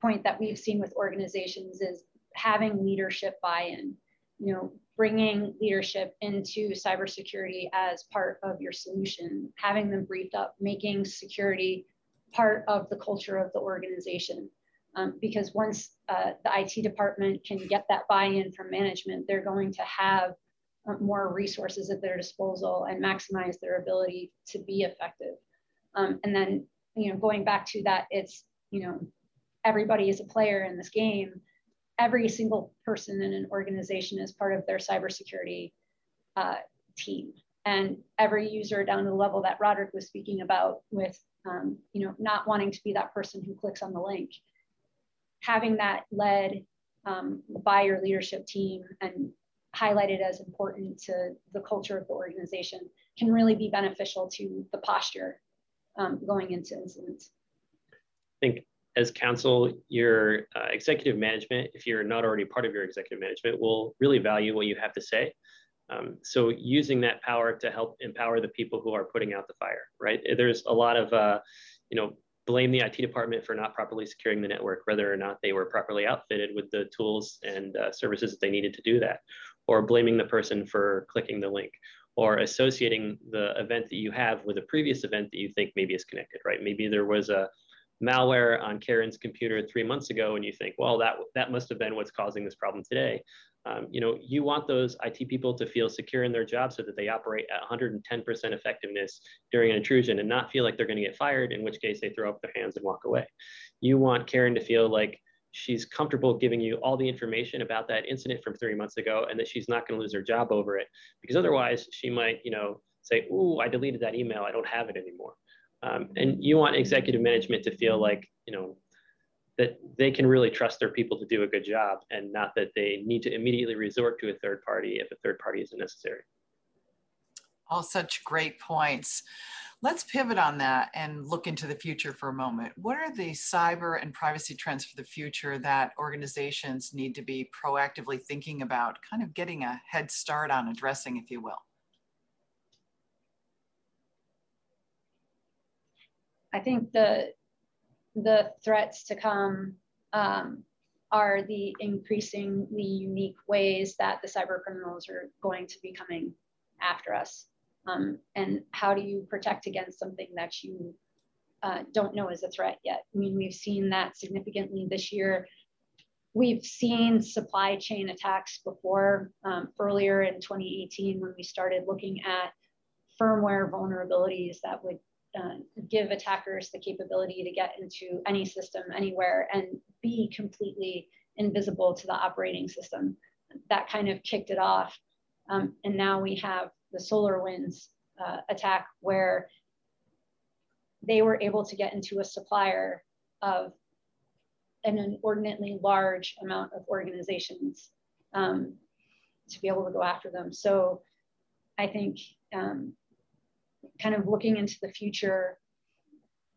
point that we've seen with organizations is having leadership buy-in, you know, bringing leadership into cybersecurity as part of your solution, having them briefed up, making security part of the culture of the organization. Um, because once uh, the IT department can get that buy-in from management, they're going to have uh, more resources at their disposal and maximize their ability to be effective. Um, and then, you know, going back to that, it's you know, everybody is a player in this game. Every single person in an organization is part of their cybersecurity uh, team, and every user down to the level that Roderick was speaking about, with um, you know, not wanting to be that person who clicks on the link having that led um, by your leadership team and highlighted as important to the culture of the organization can really be beneficial to the posture um, going into incidents. I think as counsel, your uh, executive management, if you're not already part of your executive management, will really value what you have to say. Um, so using that power to help empower the people who are putting out the fire, right? There's a lot of, uh, you know, blame the IT department for not properly securing the network, whether or not they were properly outfitted with the tools and uh, services that they needed to do that, or blaming the person for clicking the link, or associating the event that you have with a previous event that you think maybe is connected, right? Maybe there was a malware on Karen's computer three months ago, and you think, well, that that must have been what's causing this problem today. Um, you know, you want those IT people to feel secure in their job so that they operate at 110% effectiveness during an intrusion and not feel like they're going to get fired, in which case they throw up their hands and walk away. You want Karen to feel like she's comfortable giving you all the information about that incident from three months ago and that she's not going to lose her job over it because otherwise she might you know say ooh i deleted that email i don't have it anymore um, and you want executive management to feel like you know that they can really trust their people to do a good job and not that they need to immediately resort to a third party if a third party isn't necessary all such great points Let's pivot on that and look into the future for a moment. What are the cyber and privacy trends for the future that organizations need to be proactively thinking about, kind of getting a head start on addressing, if you will? I think the the threats to come um, are the increasingly unique ways that the cyber criminals are going to be coming after us um, and how do you protect against something that you uh, don't know is a threat yet? I mean, we've seen that significantly this year. We've seen supply chain attacks before, um, earlier in 2018 when we started looking at firmware vulnerabilities that would uh, give attackers the capability to get into any system anywhere and be completely invisible to the operating system. That kind of kicked it off. Um, and now we have the SolarWinds uh, attack where they were able to get into a supplier of an inordinately large amount of organizations um, to be able to go after them. So I think um, kind of looking into the future,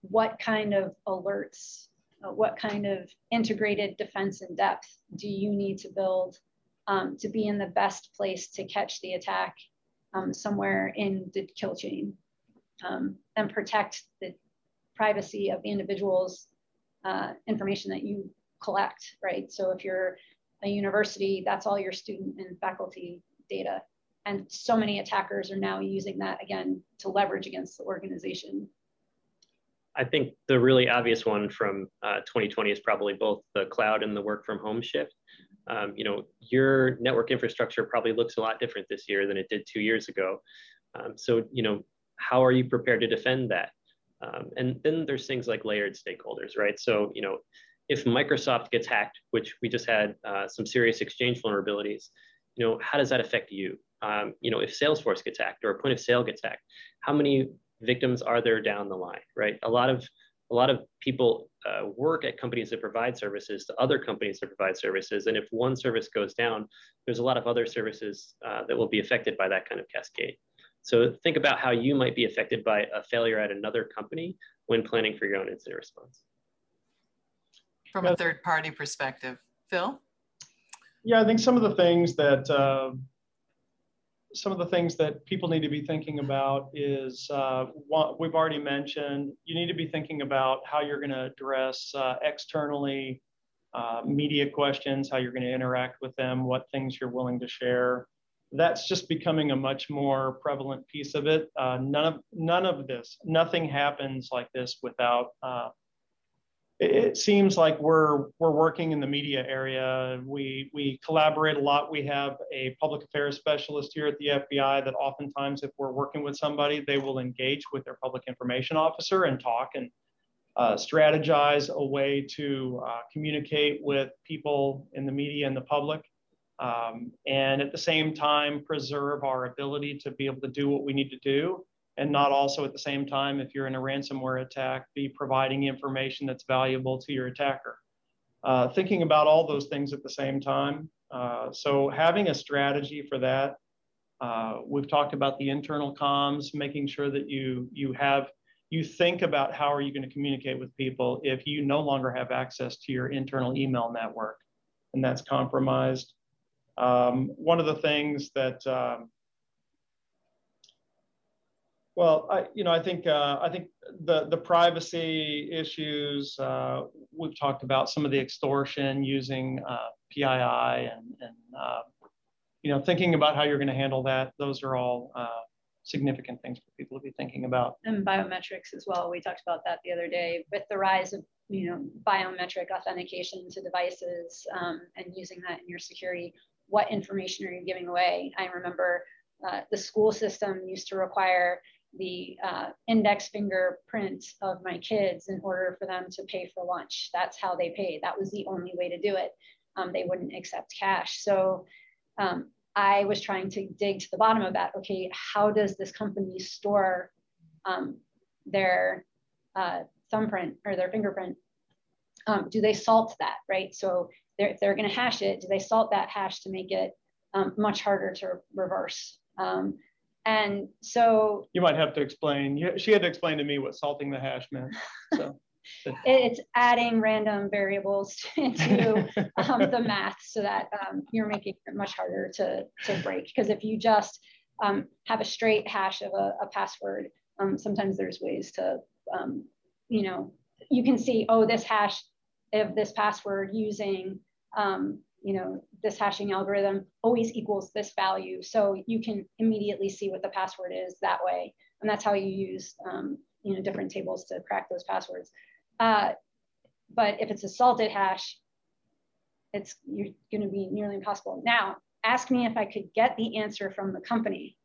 what kind of alerts, uh, what kind of integrated defense in depth do you need to build um, to be in the best place to catch the attack um, somewhere in the kill chain um, and protect the privacy of the individual's uh, information that you collect, right? So if you're a university, that's all your student and faculty data. And so many attackers are now using that again to leverage against the organization. I think the really obvious one from uh, 2020 is probably both the cloud and the work from home shift um, you know, your network infrastructure probably looks a lot different this year than it did two years ago. Um, so, you know, how are you prepared to defend that? Um, and then there's things like layered stakeholders, right? So, you know, if Microsoft gets hacked, which we just had uh, some serious exchange vulnerabilities, you know, how does that affect you? Um, you know, if Salesforce gets hacked or a point of sale gets hacked, how many victims are there down the line, right? A lot of a lot of people uh, work at companies that provide services to other companies that provide services. And if one service goes down, there's a lot of other services uh, that will be affected by that kind of cascade. So think about how you might be affected by a failure at another company when planning for your own incident response. From a third party perspective. Phil? Yeah, I think some of the things that uh, some of the things that people need to be thinking about is uh, what we've already mentioned. You need to be thinking about how you're going to address uh, externally uh, media questions, how you're going to interact with them, what things you're willing to share. That's just becoming a much more prevalent piece of it. Uh, none of none of this, nothing happens like this without uh, it seems like we're we're working in the media area. We we collaborate a lot. We have a public affairs specialist here at the FBI that oftentimes, if we're working with somebody, they will engage with their public information officer and talk and uh, strategize a way to uh, communicate with people in the media and the public, um, and at the same time preserve our ability to be able to do what we need to do and not also at the same time, if you're in a ransomware attack, be providing information that's valuable to your attacker. Uh, thinking about all those things at the same time. Uh, so having a strategy for that. Uh, we've talked about the internal comms, making sure that you you have you think about how are you going to communicate with people if you no longer have access to your internal email network, and that's compromised. Um, one of the things that um, well, I, you know, I think uh, I think the the privacy issues uh, we've talked about some of the extortion using uh, PII and and uh, you know thinking about how you're going to handle that. Those are all uh, significant things for people to be thinking about. And biometrics as well. We talked about that the other day with the rise of you know, biometric authentication to devices um, and using that in your security. What information are you giving away? I remember uh, the school system used to require the uh, index fingerprint of my kids in order for them to pay for lunch. That's how they paid. That was the only way to do it. Um, they wouldn't accept cash. So um, I was trying to dig to the bottom of that. Okay, how does this company store um, their uh, thumbprint or their fingerprint? Um, do they salt that, right? So they're, if they're going to hash it, do they salt that hash to make it um, much harder to reverse? And so you might have to explain. She had to explain to me what salting the hash meant. So. it's adding random variables into um, the math so that um, you're making it much harder to, to break. Because if you just um, have a straight hash of a, a password, um, sometimes there's ways to, um, you know, you can see, oh, this hash of this password using, um, you know, this hashing algorithm always equals this value. So you can immediately see what the password is that way. And that's how you use, you know, different tables to crack those passwords. Uh, but if it's a salted hash, it's you're going to be nearly impossible. Now, ask me if I could get the answer from the company.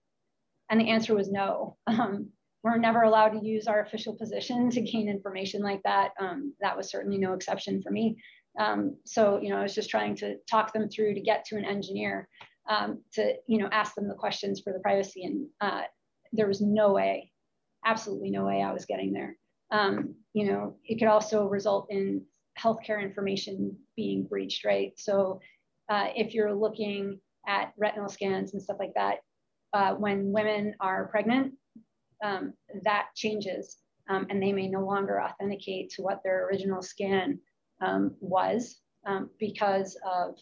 And the answer was no. Um, we're never allowed to use our official position to gain information like that. Um, that was certainly no exception for me. Um, so, you know, I was just trying to talk them through to get to an engineer um, to, you know, ask them the questions for the privacy. And uh, there was no way, absolutely no way I was getting there. Um, you know, it could also result in healthcare information being breached, right? So uh, if you're looking at retinal scans and stuff like that, uh, when women are pregnant, um, that changes um, and they may no longer authenticate to what their original scan um, was um, because of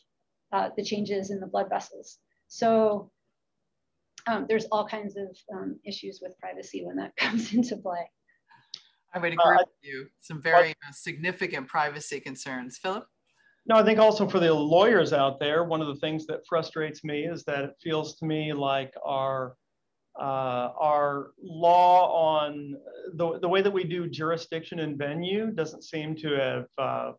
uh, the changes in the blood vessels. So um, there's all kinds of um, issues with privacy when that comes into play. I would agree uh, with you. Some very uh, significant privacy concerns. Philip? No, I think also for the lawyers out there, one of the things that frustrates me is that it feels to me like our uh, our law on the, the way that we do jurisdiction and venue doesn't seem to have uh,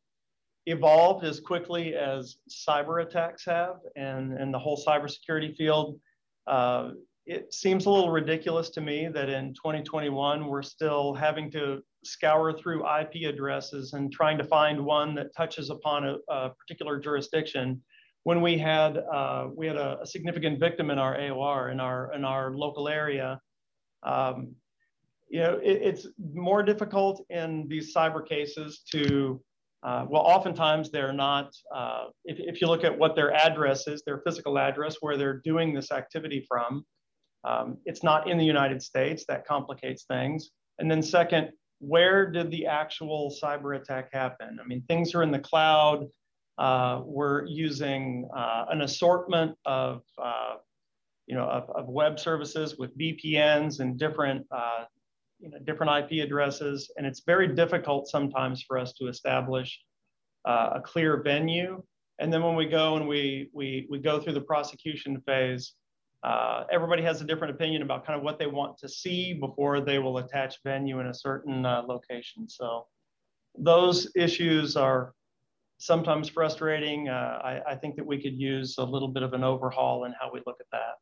evolved as quickly as cyber attacks have and, and the whole cybersecurity field. Uh, it seems a little ridiculous to me that in 2021 we're still having to scour through IP addresses and trying to find one that touches upon a, a particular jurisdiction. When we had uh, we had a, a, significant victim in our AOR in our in our local area, um, you know it, it's more difficult in these cyber cases to uh, well, oftentimes they're not, uh, if, if, you look at what their address is, their physical address, where they're doing this activity from, um, it's not in the United States, that complicates things. And then second, where did the actual cyber attack happen? I mean, things are in the cloud. Uh, we're using uh, an assortment of, uh, you know, of, of, web services with VPNs and different, uh, you know, different IP addresses. And it's very difficult sometimes for us to establish uh, a clear venue. And then when we go and we, we, we go through the prosecution phase, uh, everybody has a different opinion about kind of what they want to see before they will attach venue in a certain uh, location. So those issues are sometimes frustrating. Uh, I, I, think that we could use a little bit of an overhaul in how we look at that.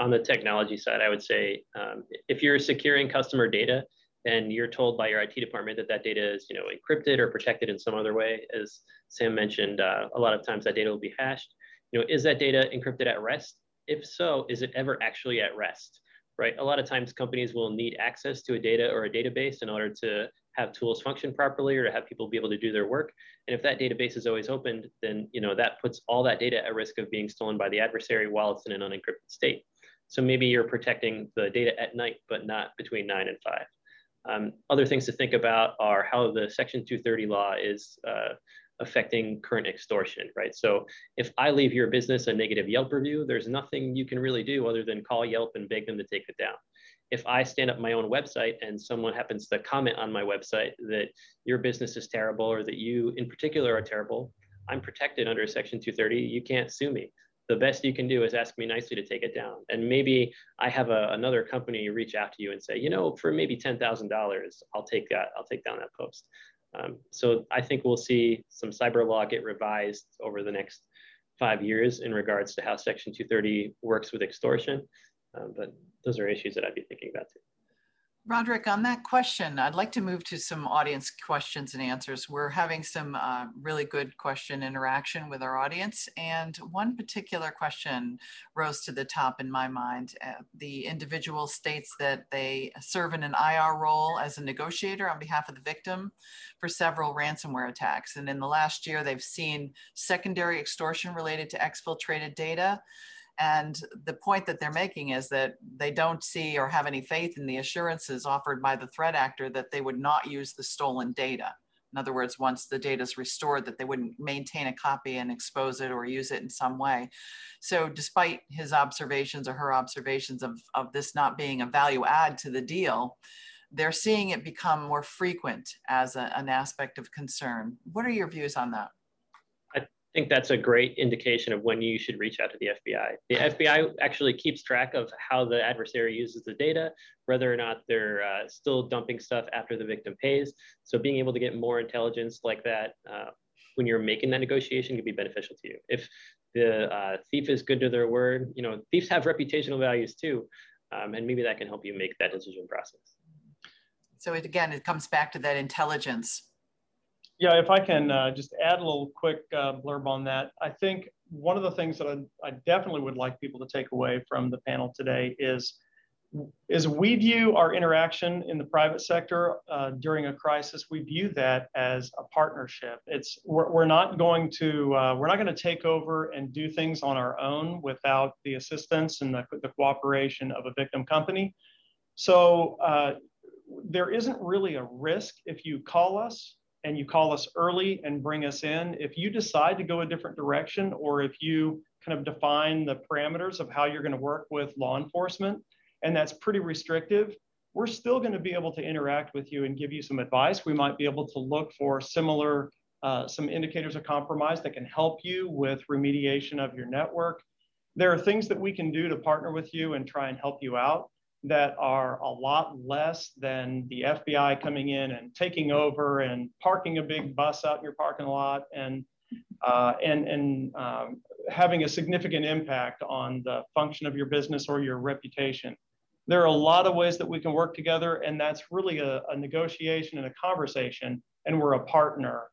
On the technology side, I would say um, if you're securing customer data and you're told by your IT department that that data is you know, encrypted or protected in some other way, as Sam mentioned, uh, a lot of times that data will be hashed. You know, is that data encrypted at rest? if so, is it ever actually at rest? Right? A lot of times companies will need access to a data or a database in order to have tools function properly or to have people be able to do their work. And if that database is always opened, then you know that puts all that data at risk of being stolen by the adversary while it's in an unencrypted state. So maybe you're protecting the data at night, but not between nine and five. Um, other things to think about are how the Section 230 law is uh, affecting current extortion, right? So if I leave your business a negative Yelp review, there's nothing you can really do other than call Yelp and beg them to take it down. If I stand up my own website and someone happens to comment on my website that your business is terrible or that you in particular are terrible, I'm protected under Section 230. You can't sue me. The best you can do is ask me nicely to take it down. And maybe I have a, another company reach out to you and say, you know, for maybe $10,000, I'll take that, I'll take down that post Um, so I think we'll see some cyber law get revised over the next five years in regards to how Section 230 works with extortion. Um, but those are issues that I'd be thinking about too. Roderick, on that question, I'd like to move to some audience questions and answers. We're having some uh, really good question interaction with our audience. And one particular question rose to the top in my mind. Uh, the individual states that they serve in an IR role as a negotiator on behalf of the victim for several ransomware attacks. And in the last year, they've seen secondary extortion related to exfiltrated data and the point that they're making is that they don't see or have any faith in the assurances offered by the threat actor that they would not use the stolen data. In other words, once the data is restored, that they wouldn't maintain a copy and expose it or use it in some way. So, despite his observations or her observations of, of this not being a value add to the deal, they're seeing it become more frequent as a, an aspect of concern. What are your views on that? Think that's a great indication of when you should reach out to the FBI. The FBI actually keeps track of how the adversary uses the data, whether or not they're uh, still dumping stuff after the victim pays. So being able to get more intelligence like that uh, when you're making that negotiation can be beneficial to you. If the uh, thief is good to their word, you know, thieves have reputational values too, um, and maybe that can help you make that decision process. So it, again, it comes back to that intelligence yeah, if I can uh, just add a little quick uh, blurb on that, I think one of the things that I, I, definitely would like people to take away from the panel today is, is we view our interaction in the private sector uh, during a crisis, we view that as a partnership. It's we're, we're not going to uh, we're not going to take over and do things on our own without the assistance and the, the cooperation of a victim company. So uh, there isn't really a risk if you call us and you call us early and bring us in, if you decide to go a different direction or if you kind of define the parameters of how you're going to work with law enforcement, and that's pretty restrictive, we're still going to be able to interact with you and give you some advice. We might be able to look for similar, uh, some indicators of compromise that can help you with remediation of your network. There are things that we can do to partner with you and try and help you out that are a lot less than the FBI coming in and taking over and parking a big bus out in your parking lot and uh, and and um, having a significant impact on the function of your business or your reputation. There are a lot of ways that we can work together, and that's really a, a negotiation and a conversation, and we're a partner.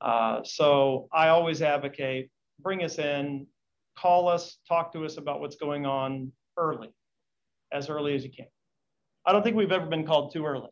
Uh, so I always advocate bring us in, call us, talk to us about what's going on early as early as you can. I don't think we've ever been called too early.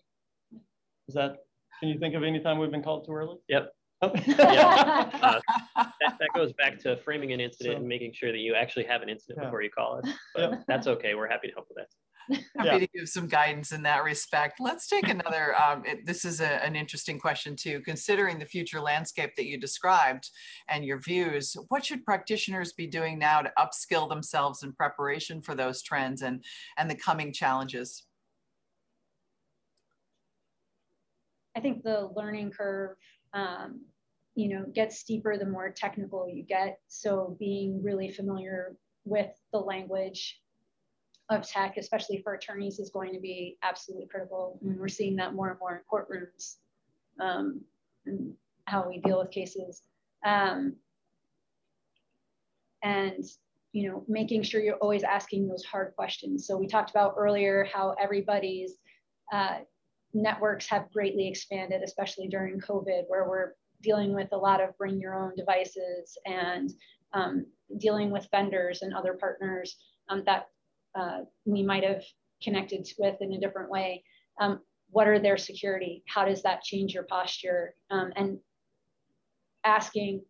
Is that, can you think of any time we've been called too early? Yep. yeah. Uh, that, that, goes back to framing an incident so, and making sure that you actually have an incident yeah. before you call it. But yep. that's okay. We're happy to help with that. happy yeah. to give some guidance in that respect. Let's take another, um, it, this is a, an interesting question too. Considering the future landscape that you described and your views, what should practitioners be doing now to upskill themselves in preparation for those trends and, and the coming challenges? I think the learning curve, um, you know, gets steeper the more technical you get. So being really familiar with the language of tech, especially for attorneys, is going to be absolutely critical. And we're seeing that more and more in courtrooms um, and how we deal with cases. Um, and you know, making sure you're always asking those hard questions. So we talked about earlier how everybody's uh, networks have greatly expanded, especially during COVID, where we're dealing with a lot of bring your own devices and um, dealing with vendors and other partners um, that uh, we might have connected with in a different way. Um, what are their security? How does that change your posture? Um, and asking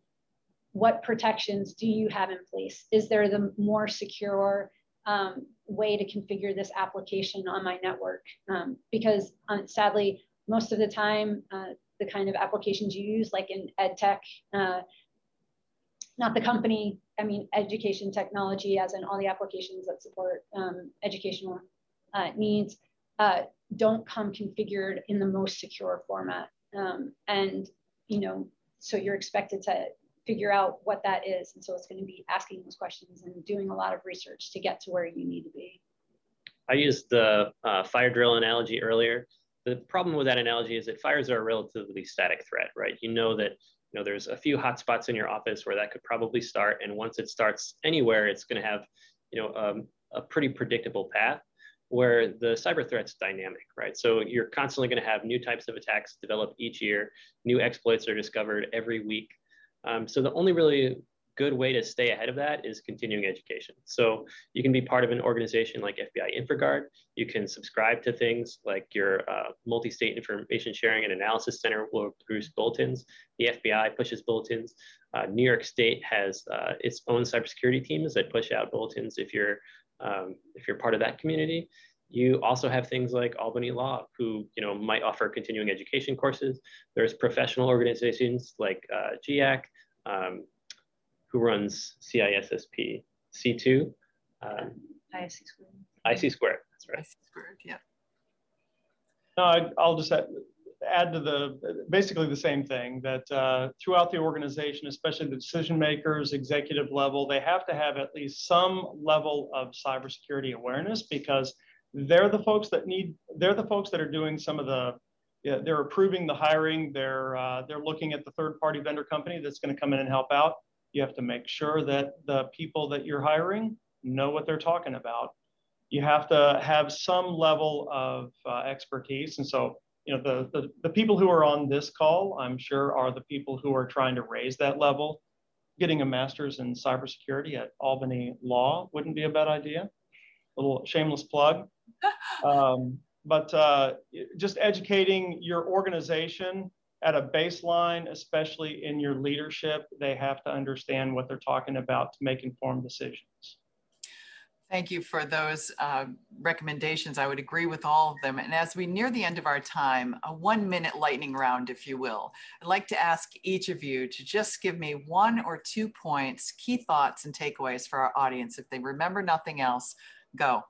what protections do you have in place? Is there the more secure um, way to configure this application on my network? Um, because um, sadly, most of the time, uh, the kind of applications you use, like in ed tech, uh, not the company, I mean, education technology, as in all the applications that support um, educational uh, needs, uh, don't come configured in the most secure format. Um, and, you know, so you're expected to figure out what that is. And so it's going to be asking those questions and doing a lot of research to get to where you need to be. I used the uh, fire drill analogy earlier. the problem with that analogy is that fires are a relatively static threat, right? You know that know there's a few hotspots in your office where that could probably start, and once it starts anywhere, it's going to have you know um, a pretty predictable path. Where the cyber threat's dynamic, right? So you're constantly going to have new types of attacks develop each year. New exploits are discovered every week. Um, so the only really good way to stay ahead of that is continuing education. So you can be part of an organization like FBI InfraGard. You can subscribe to things like your uh, multi-state information sharing and analysis center will produce bulletins. The FBI pushes bulletins. Uh, New York State has uh, its own cybersecurity teams that push out bulletins if you're um, if you're part of that community. You also have things like Albany Law, who you know might offer continuing education courses. There's professional organizations like uh, GIAC, um, who runs CISSP C2. Um, IC squared. IC squared, that's right. IC squared, yeah. No, I, I'll just add, add to the basically the same thing that uh, throughout the organization, especially the decision makers, executive level, they have to have at least some level of cybersecurity awareness because they're the folks that need. They're the folks that are doing some of the. Yeah, they're approving the hiring. They're uh, they're looking at the third party vendor company that's going to come in and help out. You have to make sure that the people that you're hiring know what they're talking about. You have to have some level of uh, expertise. And so, you know, the, the, the people who are on this call, I'm sure, are the people who are trying to raise that level. Getting a master's in cybersecurity at Albany Law wouldn't be a bad idea. A little shameless plug. Um, but uh, just educating your organization at a baseline, especially in your leadership, they have to understand what they're talking about to make informed decisions. Thank you for those uh, recommendations. I would agree with all of them. And as we near the end of our time, a one minute lightning round, if you will, I'd like to ask each of you to just give me one or two points, key thoughts and takeaways for our audience. If they remember nothing else, go.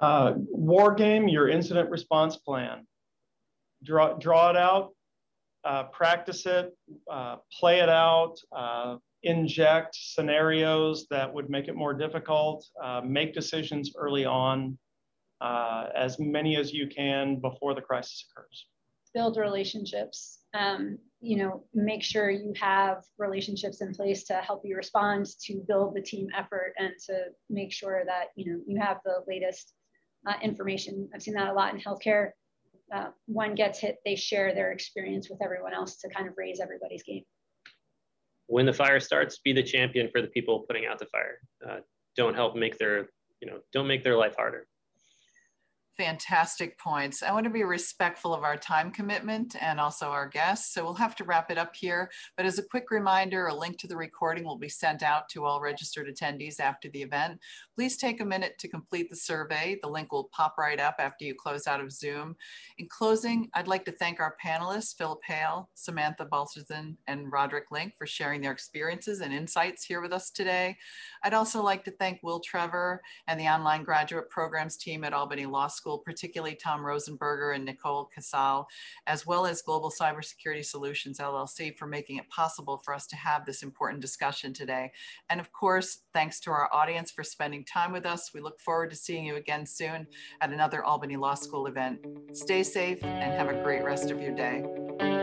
Uh, war game, your incident response plan draw, draw it out, uh, practice it, uh, play it out, uh, inject scenarios that would make it more difficult, uh, make decisions early on, uh, as many as you can before the crisis occurs. Build relationships. Um, you know, make sure you have relationships in place to help you respond, to build the team effort, and to make sure that you know you have the latest uh, information. I've seen that a lot in healthcare uh, one gets hit, they share their experience with everyone else to kind of raise everybody's game. When the fire starts, be the champion for the people putting out the fire. Uh, don't help make their, you know, don't make their life harder fantastic points. I want to be respectful of our time commitment and also our guests. So we'll have to wrap it up here. But as a quick reminder, a link to the recording will be sent out to all registered attendees after the event. Please take a minute to complete the survey. The link will pop right up after you close out of Zoom. In closing, I'd like to thank our panelists, Philip Hale, Samantha Balsazin, and Roderick Link for sharing their experiences and insights here with us today. I'd also like to thank Will Trevor and the online graduate programs team at Albany Law School School, particularly Tom Rosenberger and Nicole Casal, as well as Global Cybersecurity Solutions LLC for making it possible for us to have this important discussion today. And of course, thanks to our audience for spending time with us. We look forward to seeing you again soon at another Albany Law School event. Stay safe and have a great rest of your day.